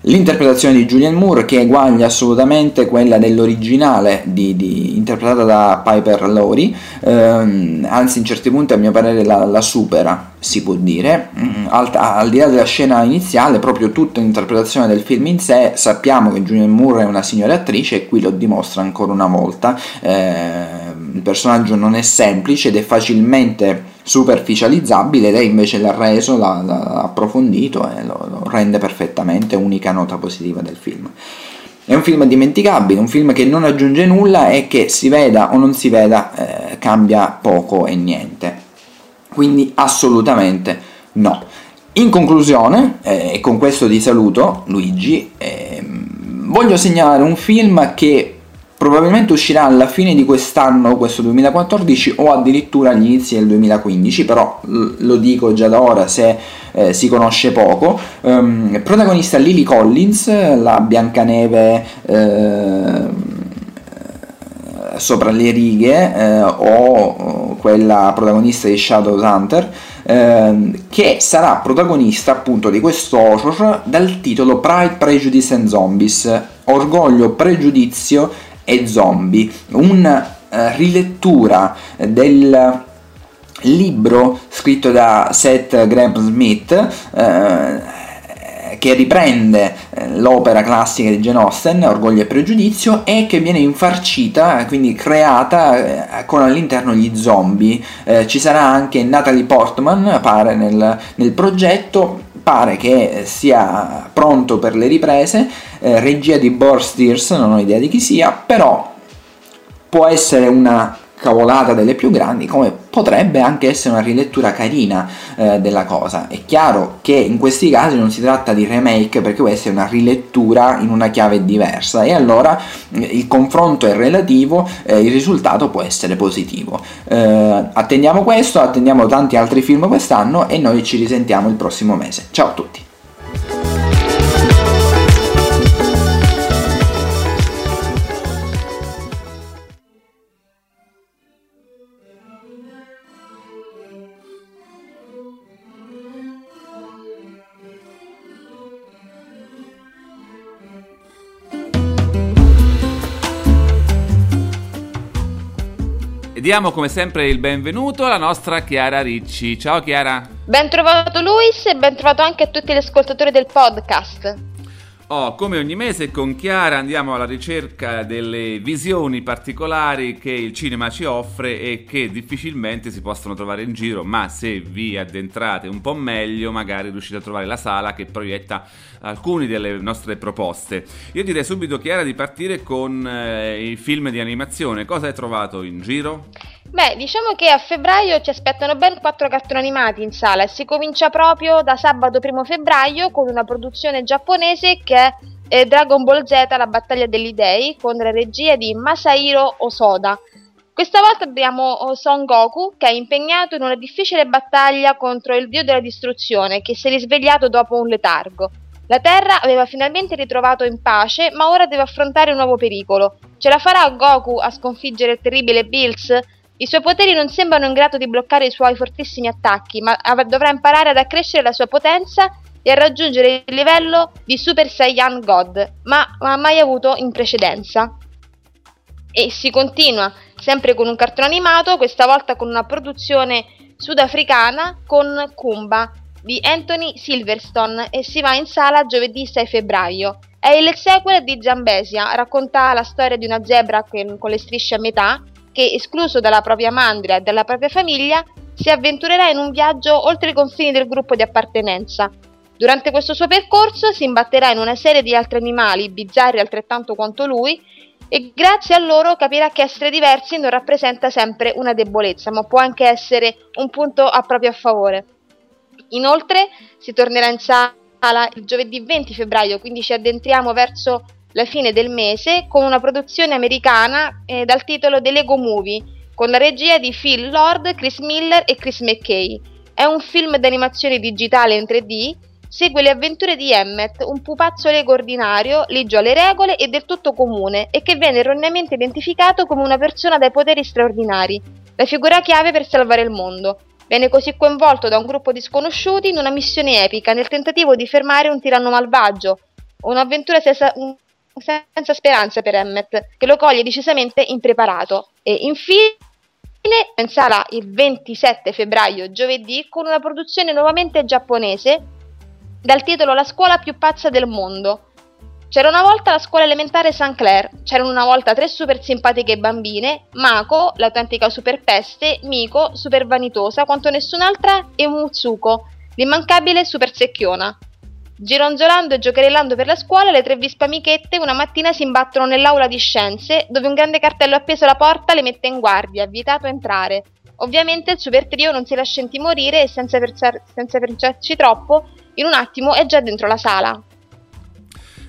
l'interpretazione di Julian Moore che eguaglia assolutamente quella dell'originale di, di, interpretata da Piper Laurie, ehm, anzi in certi punti a mio parere la, la supera, si può dire, mm, al, al, di là della scena iniziale, proprio tutta l'interpretazione del film in sé, sappiamo che Julian Moore è una signora attrice e qui lo dimostra ancora una volta, eh, il personaggio non è semplice ed è facilmente superficializzabile, lei invece l'ha reso, l'ha, l'ha approfondito e lo, lo, rende perfettamente unica nota positiva del film. È un film dimenticabile, un film che non aggiunge nulla e che si veda o non si veda eh, cambia poco e niente. Quindi assolutamente no. In conclusione, eh, e con questo ti saluto Luigi, eh, voglio segnalare un film che probabilmente uscirà alla fine di quest'anno, questo 2014 o addirittura agli inizi del 2015, però lo dico già da ora se eh, si conosce poco. Um, protagonista Lily Collins, la Biancaneve eh, sopra le righe eh, o quella protagonista di Shadowhunter eh, che sarà protagonista appunto di questo horror dal titolo Pride, Prejudice and Zombies orgoglio, pregiudizio e zombie, una uh, rilettura del libro scritto da Seth Graham Smith uh, che riprende eh, l'opera classica di Jane Austen, Orgoglio e Pregiudizio, e che viene infarcita, quindi creata con all'interno gli zombie. Eh, ci sarà anche Natalie Portman, pare, nel, nel progetto, pare che sia pronto per le riprese, eh, regia di Boris Steers, non ho idea di chi sia, però può essere una cavolata delle più grandi, come potrebbe anche essere una rilettura carina eh, della cosa. È chiaro che in questi casi non si tratta di remake perché può essere una rilettura in una chiave diversa e allora eh, il confronto è relativo, eh, il risultato può essere positivo. Eh, attendiamo questo, attendiamo tanti altri film quest'anno e noi ci risentiamo il prossimo mese. Ciao a tutti! Diamo come sempre il benvenuto alla nostra Chiara Ricci. Ciao Chiara. Ben trovato Luis e ben trovato anche a tutti gli ascoltatori del podcast. Oh, come ogni mese con Chiara andiamo alla ricerca delle visioni particolari che il cinema ci offre e che difficilmente si possono trovare in giro, ma se vi addentrate un po' meglio magari riuscite a trovare la sala che proietta alcune delle nostre proposte. Io direi subito Chiara di partire con eh, i film di animazione. Cosa hai trovato in giro? Beh, diciamo che a febbraio ci aspettano ben quattro cartoni animati in sala e si comincia proprio da sabato 1 febbraio con una produzione giapponese che è eh, Dragon Ball Z, la battaglia degli dei, con la regia di Masahiro Osoda. Questa volta abbiamo oh, Son Goku che è impegnato in una difficile battaglia contro il dio della distruzione che si è risvegliato dopo un letargo. La Terra aveva finalmente ritrovato in pace, ma ora deve affrontare un nuovo pericolo. Ce la farà Goku a sconfiggere il terribile Bills? I suoi poteri non sembrano in grado di bloccare i suoi fortissimi attacchi, ma dovrà imparare ad accrescere la sua potenza e a raggiungere il livello di Super Saiyan God, ma ha mai avuto in precedenza. E si continua, sempre con un cartone animato, questa volta con una produzione sudafricana con Kumba di Anthony Silverstone e si va in sala giovedì 6 febbraio. È il sequel di Zambesia, racconta la storia di una zebra con le strisce a metà che, escluso dalla propria mandria e dalla propria famiglia, si avventurerà in un viaggio oltre i confini del gruppo di appartenenza. Durante questo suo percorso si imbatterà in una serie di altri animali, bizzarri altrettanto quanto lui, e grazie a loro capirà che essere diversi non rappresenta sempre una debolezza, ma può anche essere un punto a proprio favore. Inoltre si tornerà in sala il giovedì 20 febbraio, quindi ci addentriamo verso la fine del mese con una produzione americana eh, dal titolo The Lego Movie, con la regia di Phil Lord, Chris Miller e Chris McKay. È un film d'animazione digitale in 3D, segue le avventure di Emmet, un pupazzo Lego ordinario, ligio alle regole e del tutto comune, e che viene erroneamente identificato come una persona dai poteri straordinari, la figura chiave per salvare il mondo. Viene così coinvolto da un gruppo di sconosciuti in una missione epica nel tentativo di fermare un tiranno malvagio, un'avventura senza, senza speranza per Emmet, che lo coglie decisamente impreparato. E infine in sala il 27 febbraio, giovedì, con una produzione nuovamente giapponese dal titolo La scuola più pazza del mondo. C'era una volta la scuola elementare St. Clair, c'erano una volta tre super simpatiche bambine, Mako, l'autentica super peste, Miko, super vanitosa quanto nessun'altra, e Mutsuko, l'immancabile super secchiona. Gironzolando e giocherellando per la scuola, le tre vispe amichette una mattina si imbattono nell'aula di scienze, dove un grande cartello appeso alla porta le mette in guardia, vietato entrare. Ovviamente il super trio non si lascia intimorire e senza, pensar- troppo, in un attimo è già dentro la sala.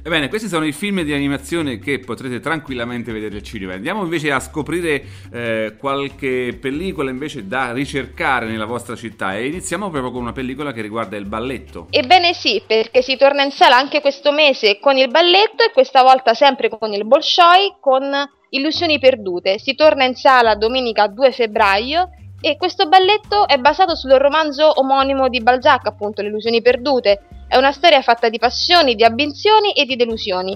Ebbene, questi sono i film di animazione che potrete tranquillamente vedere al cinema. Andiamo invece a scoprire eh, qualche pellicola invece da ricercare nella vostra città e iniziamo proprio con una pellicola che riguarda il balletto. Ebbene sì, perché si torna in sala anche questo mese con il balletto e questa volta sempre con il Bolshoi con Illusioni perdute. Si torna in sala domenica 2 febbraio e questo balletto è basato sul romanzo omonimo di Balzac, appunto, Le illusioni perdute. È una storia fatta di passioni, di ambizioni e di delusioni.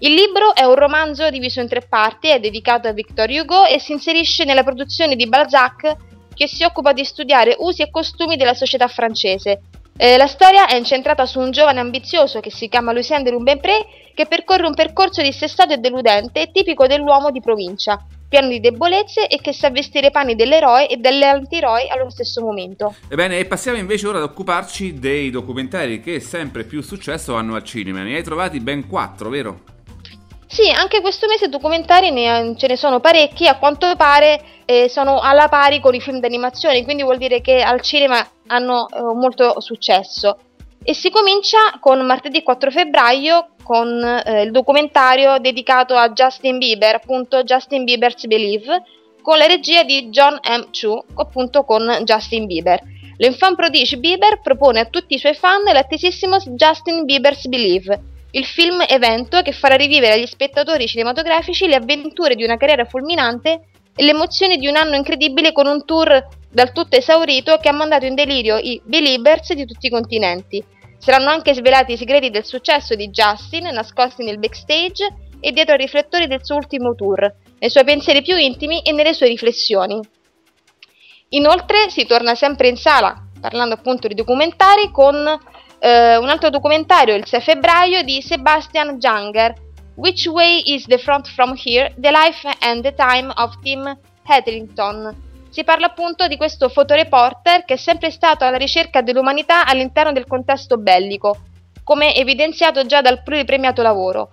Il libro è un romanzo diviso in tre parti, è dedicato a Victor Hugo e si inserisce nella produzione di Balzac che si occupa di studiare usi e costumi della società francese. Eh, la storia è incentrata su un giovane ambizioso che si chiama Lucien de Rubempré che percorre un percorso dissestato e deludente tipico dell'uomo di provincia pieno di debolezze e che sa vestire i panni dell'eroe e dell'antieroe allo stesso momento. Ebbene, e passiamo invece ora ad occuparci dei documentari che sempre più successo hanno al cinema. Ne hai trovati ben quattro, vero? Sì, anche questo mese documentari ne, ce ne sono parecchi, a quanto pare eh, sono alla pari con i film d'animazione, quindi vuol dire che al cinema hanno eh, molto successo. E si comincia con martedì 4 febbraio con eh, il documentario dedicato a Justin Bieber, appunto Justin Bieber's Believe, con la regia di John M. Chu, appunto con Justin Bieber. L'enfant prodige Bieber propone a tutti i suoi fan l'attesissimo Justin Bieber's Believe, il film evento che farà rivivere agli spettatori cinematografici le avventure di una carriera fulminante e le emozioni di un anno incredibile con un tour dal tutto esaurito che ha mandato in delirio i Beliebers di tutti i continenti. Saranno anche svelati i segreti del successo di Justin, nascosti nel backstage e dietro ai riflettori del suo ultimo tour, nei suoi pensieri più intimi e nelle sue riflessioni. Inoltre si torna sempre in sala, parlando appunto di documentari, con eh, un altro documentario il 6 febbraio di Sebastian Junger, Which Way is the Front from Here? The Life and the Time of Tim Hetherington, si parla appunto di questo fotoreporter che è sempre stato alla ricerca dell'umanità all'interno del contesto bellico, come evidenziato già dal pluripremiato lavoro.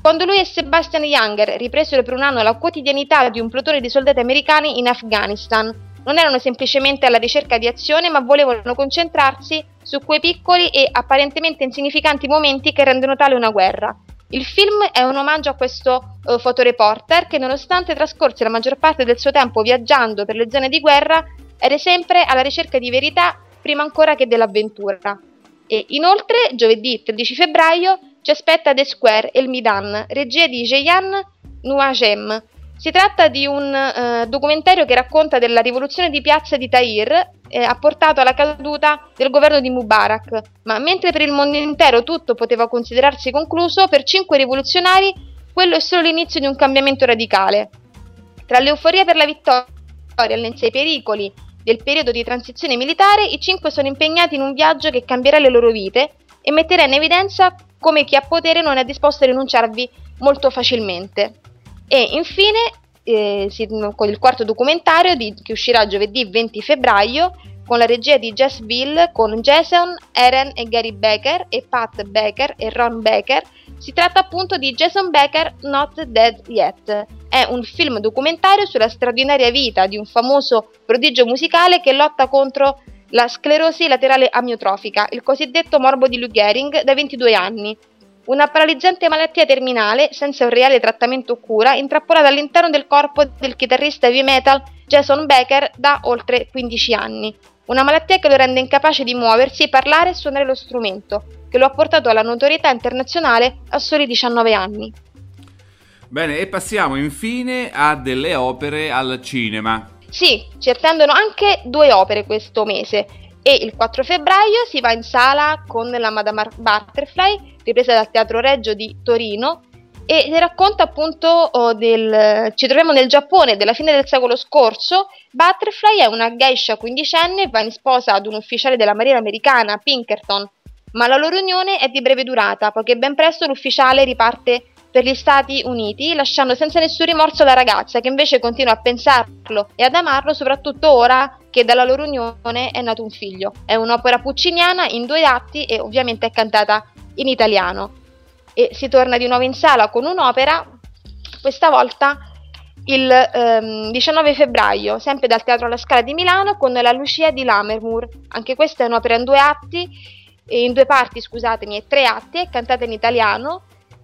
Quando lui e Sebastian Younger ripresero per un anno la quotidianità di un plotone di soldati americani in Afghanistan, non erano semplicemente alla ricerca di azione, ma volevano concentrarsi su quei piccoli e apparentemente insignificanti momenti che rendono tale una guerra, il film è un omaggio a questo uh, fotoreporter che nonostante trascorse la maggior parte del suo tempo viaggiando per le zone di guerra, era sempre alla ricerca di verità prima ancora che dell'avventura. E inoltre, giovedì 13 febbraio, ci aspetta The Square El Midan, regia di Jeyan Nouagem, si tratta di un eh, documentario che racconta della rivoluzione di piazza di Tahir, eh, ha portato alla caduta del governo di Mubarak, ma mentre per il mondo intero tutto poteva considerarsi concluso, per cinque rivoluzionari quello è solo l'inizio di un cambiamento radicale. Tra l'euforia per la vittoria e i pericoli del periodo di transizione militare, i cinque sono impegnati in un viaggio che cambierà le loro vite e metterà in evidenza come chi ha potere non è disposto a rinunciarvi molto facilmente. E infine, eh, con il quarto documentario di, che uscirà giovedì 20 febbraio, con la regia di Jess Bill, con Jason, Eren e Gary Becker e Pat Becker e Ron Becker, si tratta appunto di Jason Becker Not Dead Yet. È un film documentario sulla straordinaria vita di un famoso prodigio musicale che lotta contro la sclerosi laterale amiotrofica, il cosiddetto morbo di Lou Gehrig, da 22 anni. Una paralizzante malattia terminale, senza un reale trattamento o cura, intrappolata all'interno del corpo del chitarrista heavy metal Jason Becker da oltre 15 anni. Una malattia che lo rende incapace di muoversi, parlare e suonare lo strumento, che lo ha portato alla notorietà internazionale a soli 19 anni. Bene, e passiamo infine a delle opere al cinema. Sì, ci attendono anche due opere questo mese e il 4 febbraio si va in sala con la Madame Butterfly, ripresa dal Teatro Reggio di Torino, e racconta appunto oh, del... ci troviamo nel Giappone della fine del secolo scorso. Butterfly è una geisha quindicenne, va in sposa ad un ufficiale della marina americana, Pinkerton, ma la loro unione è di breve durata, poiché ben presto l'ufficiale riparte per gli Stati Uniti, lasciando senza nessun rimorso la ragazza, che invece continua a pensarlo e ad amarlo, soprattutto ora che dalla loro unione è nato un figlio. È un'opera pucciniana in due atti e ovviamente è cantata in italiano. E si torna di nuovo in sala con un'opera, questa volta il ehm, 19 febbraio, sempre dal Teatro alla Scala di Milano, con la Lucia di Lammermoor. Anche questa è un'opera in due atti, in due parti, scusatemi, e tre atti, è cantata in italiano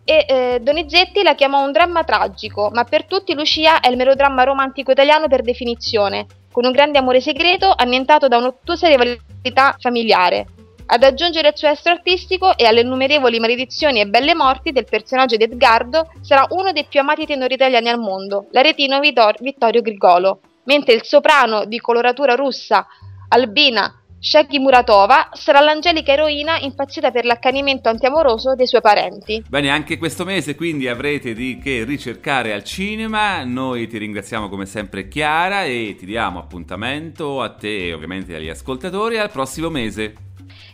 e eh, Donizetti la chiamò un dramma tragico, ma per tutti Lucia è il melodramma romantico italiano per definizione, con un grande amore segreto annientato da un'ottusa rivalità familiare. Ad aggiungere il suo estro artistico e alle innumerevoli maledizioni e belle morti del personaggio di Edgardo sarà uno dei più amati tenori italiani al mondo, l'aretino Vitor- Vittorio Grigolo, mentre il soprano di coloratura russa Albina Shaggy Muratova sarà l'angelica eroina impazzita per l'accanimento antiamoroso dei suoi parenti. Bene, anche questo mese quindi avrete di che ricercare al cinema. Noi ti ringraziamo come sempre Chiara e ti diamo appuntamento a te e ovviamente agli ascoltatori al prossimo mese.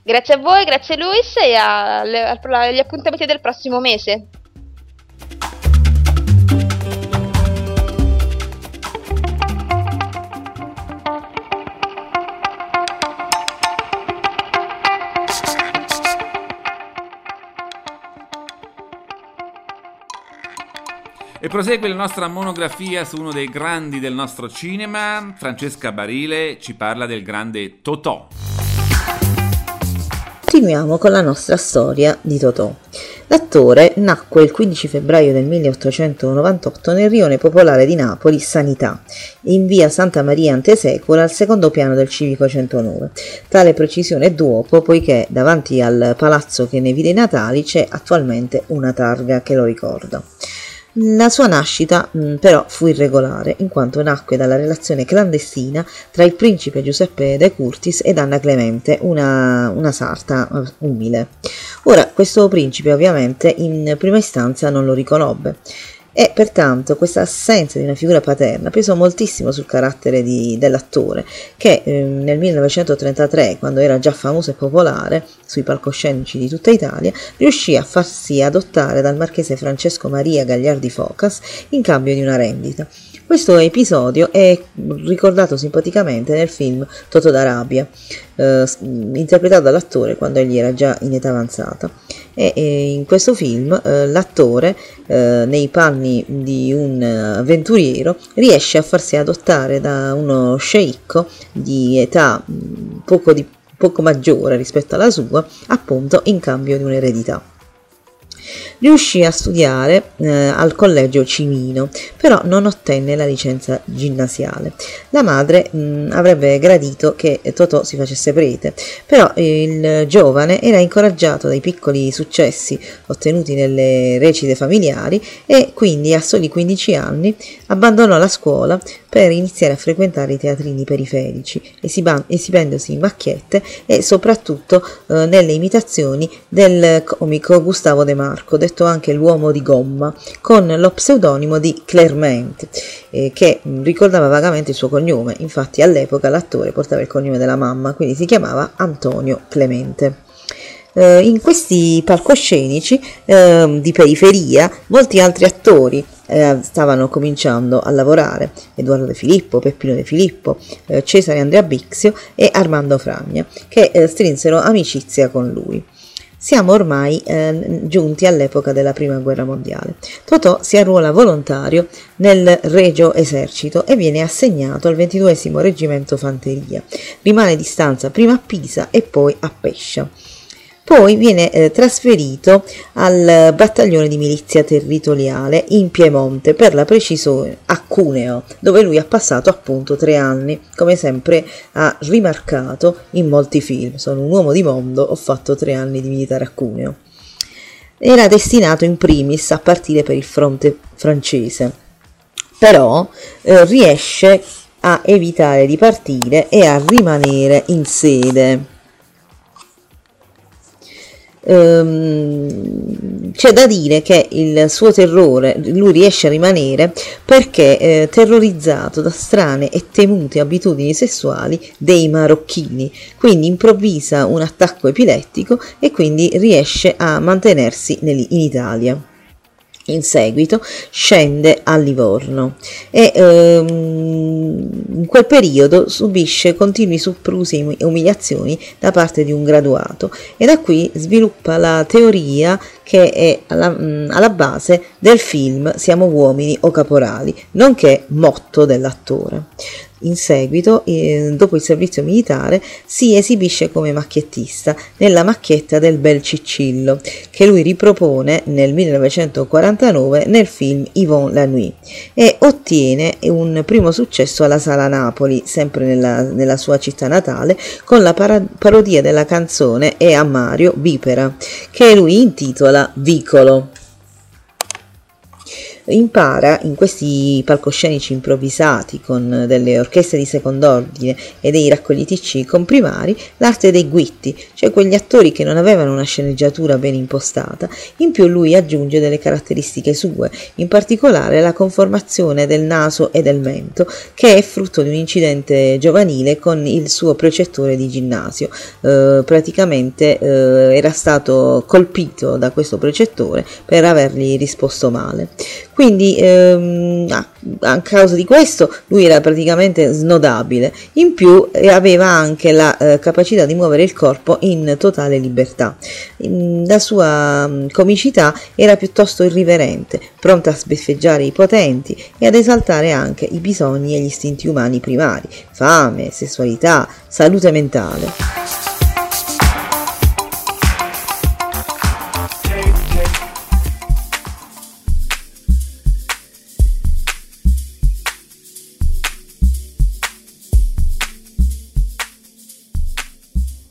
Grazie a voi, grazie Luis e agli appuntamenti del prossimo mese. E prosegue la nostra monografia su uno dei grandi del nostro cinema. Francesca Barile ci parla del grande Totò. Continuiamo con la nostra storia di Totò. L'attore nacque il 15 febbraio del 1898 nel rione popolare di Napoli, Sanità, in via Santa Maria Antesecula, al secondo piano del civico 109. Tale precisione è d'uopo poiché davanti al palazzo che ne vide i natali c'è attualmente una targa che lo ricorda. La sua nascita mh, però fu irregolare, in quanto nacque dalla relazione clandestina tra il principe Giuseppe De Curtis ed Anna Clemente, una, una sarta uh, umile. Ora, questo principe ovviamente in prima istanza non lo riconobbe e pertanto questa assenza di una figura paterna pesò moltissimo sul carattere di, dell'attore che eh, nel 1933 quando era già famoso e popolare sui palcoscenici di tutta Italia riuscì a farsi adottare dal marchese Francesco Maria Gagliardi Focas in cambio di una rendita questo episodio è ricordato simpaticamente nel film Toto d'Arabia, eh, interpretato dall'attore quando egli era già in età avanzata. E, e in questo film eh, l'attore, eh, nei panni di un avventuriero, riesce a farsi adottare da uno sceicco di età poco, di, poco maggiore rispetto alla sua, appunto in cambio di un'eredità riuscì a studiare eh, al collegio Cimino, però non ottenne la licenza ginnasiale. La madre mh, mm, avrebbe gradito che Totò si facesse prete, però il giovane era incoraggiato dai piccoli successi ottenuti nelle recite familiari e quindi a soli 15 anni abbandonò la scuola per iniziare a frequentare i teatrini periferici, esibendosi in macchiette e soprattutto eh, nelle imitazioni del comico Gustavo De Marco, detto anche l'uomo di gomma, con lo pseudonimo di Clerment, eh, che ricordava vagamente il suo cognome, infatti all'epoca l'attore portava il cognome della mamma, quindi si chiamava Antonio Clemente. Uh, in questi palcoscenici uh, di periferia molti altri attori uh, stavano cominciando a lavorare, Edoardo De Filippo, Peppino De Filippo, Cesare Andrea Bixio e Armando Fragna, che strinsero amicizia con lui. Siamo ormai eh, giunti all'epoca della Prima Guerra Mondiale. Totò si arruola volontario nel Regio Esercito e viene assegnato al 22 Reggimento Fanteria. Rimane di stanza prima a Pisa e poi a Pescia. Poi viene eh, trasferito al battaglione di milizia territoriale in Piemonte, per la precisione a Cuneo, dove lui ha passato appunto tre anni, come sempre ha rimarcato in molti film. Sono un uomo di mondo, ho fatto tre anni di militare a Cuneo. Era destinato in primis a partire per il fronte francese, però eh, riesce a evitare di partire e a rimanere in sede ehm, c'è da dire che il suo terrore lui riesce a rimanere perché eh, terrorizzato da strane e temute abitudini sessuali dei marocchini, quindi improvvisa un attacco epilettico e quindi riesce a mantenersi in Italia. In seguito scende a Livorno e ehm, in quel periodo subisce continui soprusi e umiliazioni da parte di un graduato e da qui sviluppa la teoria che è alla, mh, alla base del film Siamo uomini o caporali, nonché motto dell'attore. In seguito, eh, dopo il servizio militare, si esibisce come macchiettista nella macchietta del Bel Ciccillo, che lui ripropone nel 1949 nel film Yvonne la Nuit e ottiene un primo successo alla Sala Napoli, sempre nella, nella sua città natale, con la para- parodia della canzone E a Mario Vipera, che lui intitola Vicolo impara in questi palcoscenici improvvisati con delle orchestre di second'ordine e dei raccogliti C comprimari l'arte dei guitti, cioè quegli attori che non avevano una sceneggiatura ben impostata. In più lui aggiunge delle caratteristiche sue, in particolare la conformazione del naso e del mento, che è frutto di un incidente giovanile con il suo precettore di ginnasio. Eh, praticamente eh, era stato colpito da questo precettore per avergli risposto male. Quindi ehm, a causa di questo lui era praticamente snodabile. In più eh, aveva anche la eh, capacità di muovere il corpo in totale libertà. La sua mm, comicità era piuttosto irriverente, pronta a sbeffeggiare i potenti e ad esaltare anche i bisogni e gli istinti umani primari, fame, sessualità, salute mentale.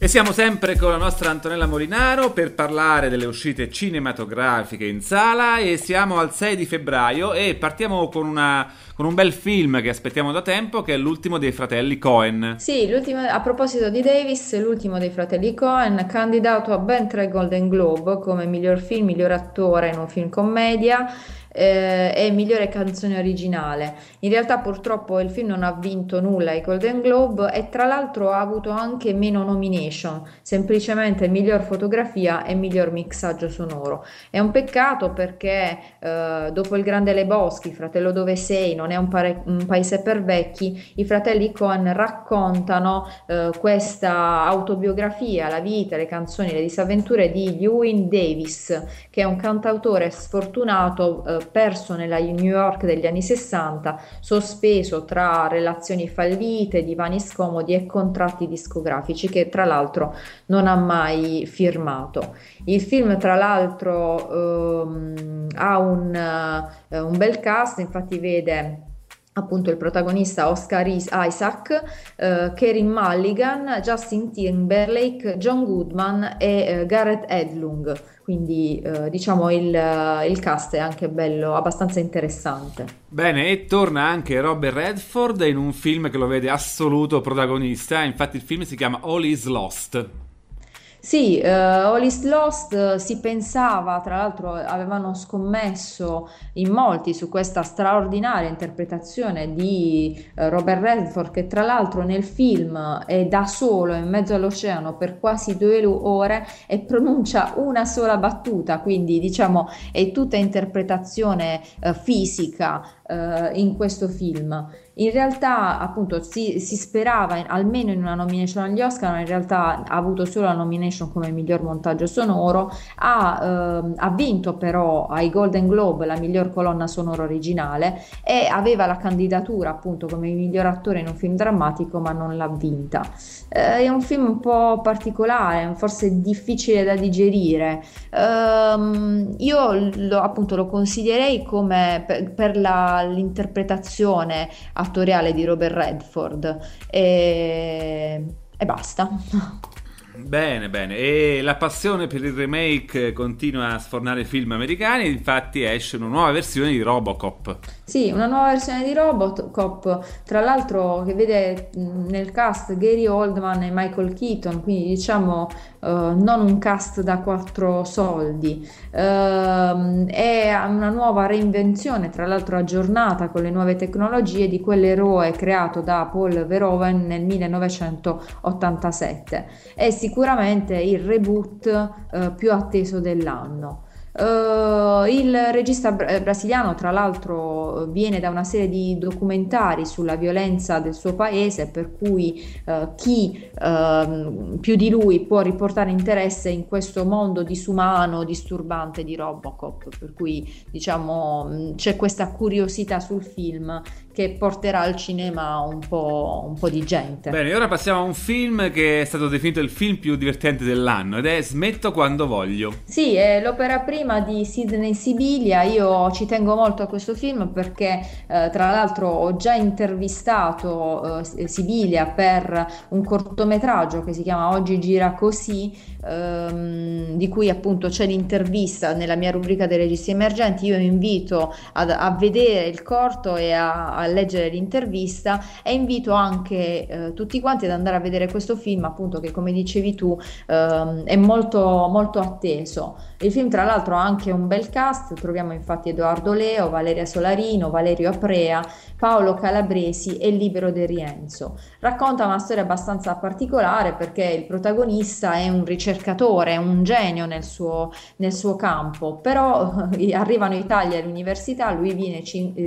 E siamo sempre con la nostra Antonella Molinaro per parlare delle uscite cinematografiche in sala e siamo al 6 di febbraio e partiamo con, una, con un bel film che aspettiamo da tempo che è l'ultimo dei fratelli Cohen. Sì, a proposito di Davis, l'ultimo dei fratelli Cohen, candidato a ben tre Golden Globe come miglior film, miglior attore in un film commedia eh, e migliore canzone originale. In realtà purtroppo il film non ha vinto nulla ai Golden Globe e tra l'altro ha avuto anche meno nomination, semplicemente miglior fotografia e miglior mixaggio sonoro. È un peccato perché eh, dopo il Grande Leboschi, Fratello dove sei, non è un, pare- un paese per vecchi, i fratelli Cohen raccontano eh, questa autobiografia, la vita, le canzoni, le disavventure di Ewan Davis, che è un cantautore sfortunato eh, perso nella New York degli anni 60, sospeso tra relazioni fallite, divani scomodi e contratti discografici che tra l'altro non ha mai firmato. Il film tra l'altro ehm, ha un, eh, un bel cast, infatti vede appunto il protagonista Oscar Isaac, eh, Kerin Mulligan, Justin Timberlake, John Goodman e eh, Gareth Edlung, quindi eh, diciamo il, il, cast è anche bello, abbastanza interessante. Bene, e torna anche Robert Redford in un film che lo vede assoluto protagonista, infatti il film si chiama All is Lost. Sì, uh, All is Lost uh, si pensava, tra l'altro avevano scommesso in molti su questa straordinaria interpretazione di uh, Robert Redford che tra l'altro nel film è da solo in mezzo all'oceano per quasi due ore e pronuncia una sola battuta, quindi diciamo è tutta interpretazione fisica in questo film. In realtà, appunto, si, si sperava in, almeno in una nomination agli Oscar, ma in realtà ha avuto solo la nomination come miglior montaggio sonoro. Ha, eh, ha vinto però ai Golden Globe la miglior colonna sonora originale e aveva la candidatura appunto come miglior attore in un film drammatico, ma non l'ha vinta. Eh, è un film un po' particolare, forse difficile da digerire. Eh, io lo, appunto lo consiglierei come per, per la, l'interpretazione attoriale di Robert Redford e, e basta. Bene, bene. E la passione per il remake continua a sfornare film americani, infatti esce una nuova versione di Robocop. Sì, una nuova versione di Robocop, tra l'altro che vede nel cast Gary Oldman e Michael Keaton, quindi diciamo uh, non un cast da quattro soldi. Uh, è una nuova reinvenzione, tra l'altro aggiornata con le nuove tecnologie di quell'eroe creato da Paul Verhoeven nel 1987. È sicuramente il reboot uh, più atteso dell'anno. Uh, il regista br- eh, brasiliano, tra l'altro, viene da una serie di documentari sulla violenza del suo paese, per cui uh, chi uh, più di lui può riportare interesse in questo mondo disumano, disturbante di Robocop. Per cui, diciamo, c'è questa curiosità sul film che porterà al cinema un po', un po' di gente. Bene, ora passiamo a un film che è stato definito il film più divertente dell'anno ed è Smetto quando voglio. Sì, è l'opera prima di Sidney Sibilia. Io ci tengo molto a questo film perché, eh, tra l'altro, ho già intervistato eh, Sibilia per un cortometraggio che si chiama Oggi gira così, ehm, di cui appunto c'è l'intervista nella mia rubrica dei registi emergenti. Io invito ad, a vedere il corto e a, a leggere l'intervista e invito anche eh, tutti quanti ad andare a vedere questo film, appunto, che come dicevi tu ehm, è molto, molto atteso. Il film, tra l'altro, ha anche un bel cast, troviamo infatti Edoardo Leo, Valeria Solarino, Valerio Aprea, Paolo Calabresi e Libero De Rienzo. Racconta una storia abbastanza particolare perché il protagonista è un ricercatore, un genio nel suo, nel suo campo, però arrivano i tagli all'università, lui viene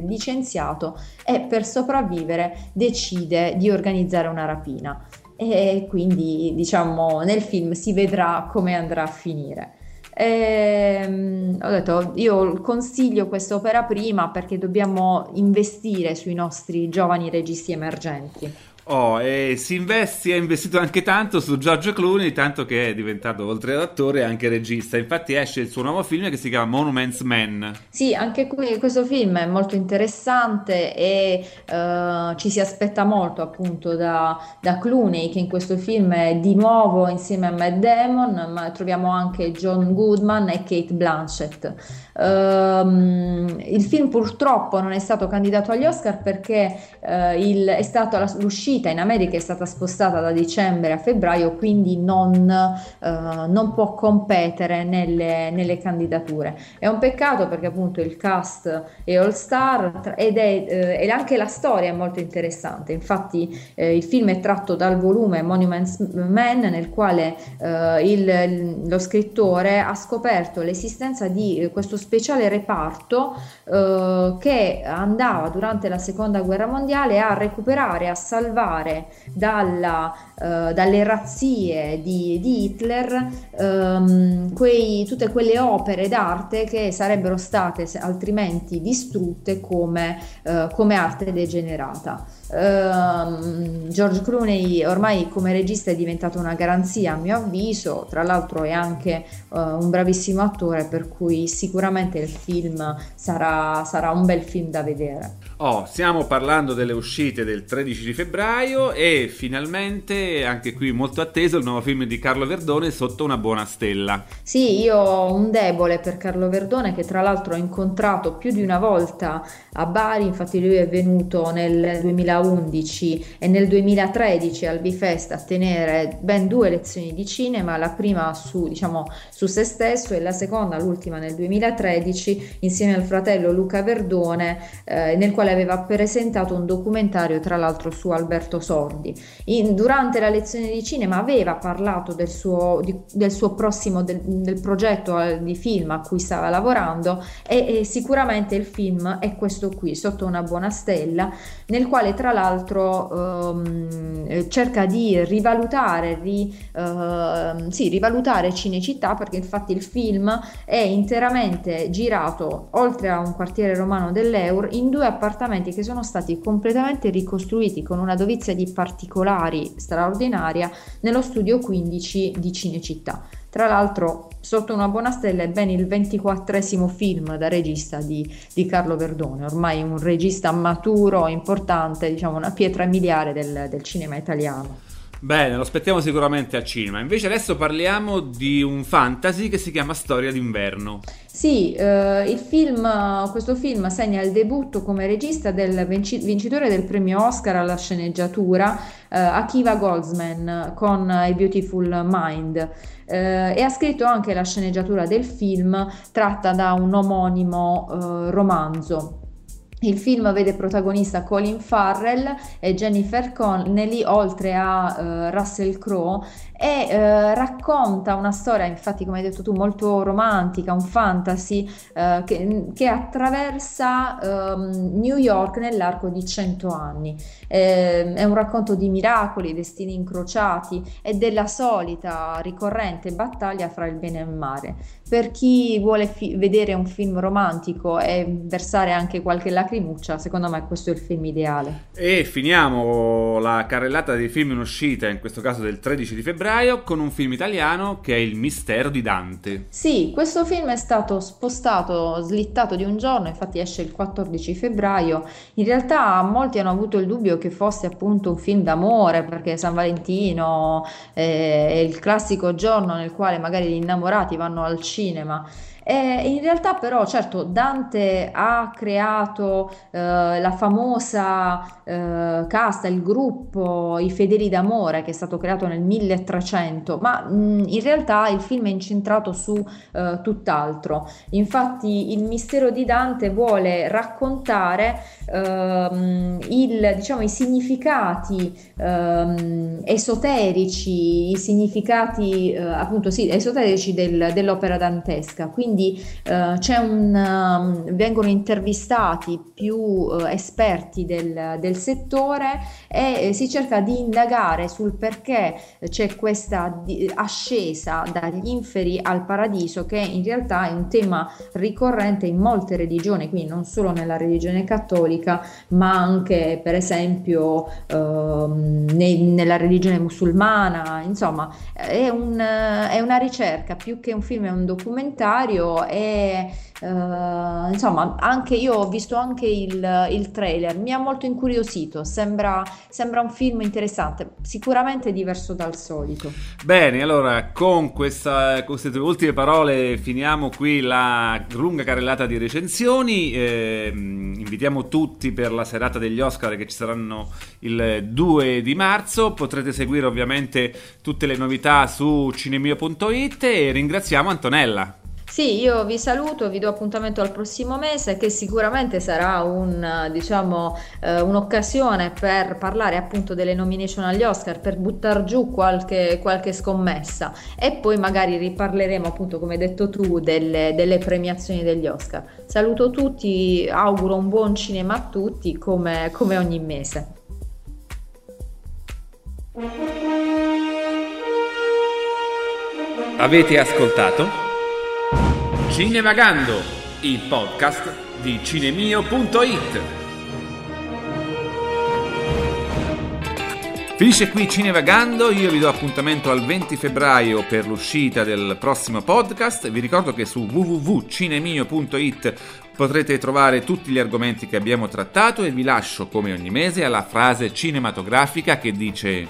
licenziato e per sopravvivere decide di organizzare una rapina e quindi diciamo nel film si vedrà come andrà a finire. Ehm, ho detto io consiglio questa opera prima perché dobbiamo investire sui nostri giovani registi emergenti. Oh, e si investi, ha investito anche tanto su George Clooney, tanto che è diventato oltre ad attore anche regista. Infatti esce il suo nuovo film che si chiama Monuments Man. Sì, anche qui questo film è molto interessante e uh, ci si aspetta molto appunto da, da, Clooney che in questo film è di nuovo insieme a Matt Damon, ma troviamo anche John Goodman e Kate Blanchett. Uh, il film purtroppo non è stato candidato agli Oscar perché uh, il, è stata l'uscita l'uscita in America è stata spostata da dicembre a febbraio, quindi non, eh, non può competere nelle, nelle, candidature. È un peccato perché appunto il cast è all star ed è, eh, e anche la storia è molto interessante. Infatti eh, il film è tratto dal volume Monuments Man nel quale eh, il, lo scrittore ha scoperto l'esistenza di eh, questo speciale reparto eh, che andava durante la seconda guerra mondiale a recuperare, a salvare salvare dalla, uh, dalle razzie di, di Hitler um, quei, tutte quelle opere d'arte che sarebbero state altrimenti distrutte come, uh, come arte degenerata. Uh, George Clooney ormai come regista è diventato una garanzia a mio avviso, tra l'altro è anche uh, un bravissimo attore per cui sicuramente il film sarà, sarà un bel film da vedere. Oh, stiamo parlando delle uscite del 13 di febbraio e finalmente anche qui molto atteso il nuovo film di Carlo Verdone sotto una buona stella. Sì, io ho un debole per Carlo Verdone che tra l'altro ho incontrato più di una volta a Bari, infatti lui è venuto nel 2001 2011 e nel 2013 al Bifest a tenere ben due lezioni di cinema, la prima su, diciamo, su se stesso e la seconda, l'ultima nel 2013, insieme al fratello Luca Verdone, eh, nel quale aveva presentato un documentario tra l'altro su Alberto Sordi. In, durante la lezione di cinema aveva parlato del suo, di, del suo prossimo, del, del progetto eh, di film a cui stava lavorando e, e sicuramente il film è questo qui, Sotto una buona stella, nel quale tra l'altro ehm, cerca di rivalutare, ri, ehm, sì, rivalutare Cinecittà perché infatti il film è interamente girato oltre a un quartiere romano dell'Eur in due appartamenti che sono stati completamente ricostruiti con una dovizia di particolari straordinaria nello studio 15 di Cinecittà. Tra l'altro, Sotto una buona stella è ben il ventiquattresimo film da regista di, di, Carlo Verdone, ormai un regista maturo, importante, diciamo una pietra miliare del, del cinema italiano. Bene, lo aspettiamo sicuramente al cinema. Invece adesso parliamo di un fantasy che si chiama Storia d'inverno. Sì, eh, il film, questo film segna il debutto come regista del vincitore del premio Oscar alla sceneggiatura, eh, Akiva Goldsman, con A Beautiful Mind. Eh, e ha scritto anche la sceneggiatura del film tratta da un omonimo eh, romanzo. Il film vede protagonista Colin Farrell e Jennifer Connelly oltre a uh, Russell Crowe e eh, racconta una storia, infatti come hai detto tu, molto romantica, un fantasy eh, che, che, attraversa ehm, New York nell'arco di cento anni. Eh, è un racconto di miracoli, destini incrociati e della solita ricorrente battaglia fra il bene e il male. Per chi vuole fi- vedere un film romantico e versare anche qualche lacrimuccia, secondo me questo è il film ideale. E finiamo la carrellata dei film in uscita, in questo caso del 13 di febbraio, con un film italiano che è Il mistero di Dante. Sì, questo film è stato spostato, slittato di un giorno, infatti esce il 14 febbraio. In realtà molti hanno avuto il dubbio che fosse appunto un film d'amore, perché San Valentino eh, è il classico giorno nel quale magari gli innamorati vanno al cinema. E in realtà però, certo, Dante ha creato eh, la famosa eh, casta, il gruppo, i fedeli d'amore che è stato creato nel 1300, ma mh, in realtà il film è incentrato su eh, tutt'altro. Infatti il mistero di Dante vuole raccontare ehm, il, diciamo, i significati ehm, esoterici, i significati eh, appunto sì, esoterici del, dell'opera dantesca. Quindi quindi eh, un, um, vengono intervistati più uh, esperti del, del, settore e eh, si cerca di indagare sul perché c'è questa di, ascesa dagli inferi al paradiso che in realtà è un tema ricorrente in molte religioni, quindi non solo nella religione cattolica ma anche per esempio uh, ne, nella religione musulmana, insomma è, un, è una ricerca più che un film, è un documentario e uh, insomma anche io ho visto anche il, il trailer, mi ha molto incuriosito, sembra, sembra, un film interessante, sicuramente diverso dal solito. Bene, allora con questa, queste tue ultime parole finiamo qui la lunga carrellata di recensioni, eh, invitiamo tutti per la serata degli Oscar che ci saranno il 2 di marzo, potrete seguire ovviamente tutte le novità su cinemio.it e ringraziamo Antonella. Sì, io vi saluto, vi do appuntamento al prossimo mese che sicuramente sarà un, diciamo, eh, un'occasione per parlare appunto delle nomination agli Oscar, per buttare giù qualche, qualche scommessa e poi magari riparleremo appunto come hai detto tu delle, delle premiazioni degli Oscar. Saluto tutti, auguro un buon cinema a tutti come, come ogni mese. Avete ascoltato? Cinevagando, il podcast di cinemio.it. Finisce qui Cinevagando, io vi do appuntamento al 20 febbraio per l'uscita del prossimo podcast. Vi ricordo che su www.cinemio.it potrete trovare tutti gli argomenti che abbiamo trattato e vi lascio come ogni mese alla frase cinematografica che dice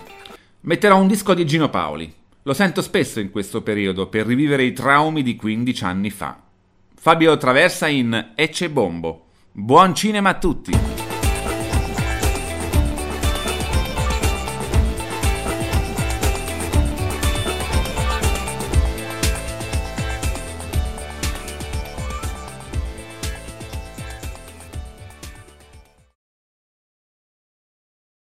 Metterò un disco di Gino Paoli. Lo sento spesso in questo periodo per rivivere i traumi di 15 anni fa. Fabio Traversa in Ecce Bombo. Buon cinema a tutti!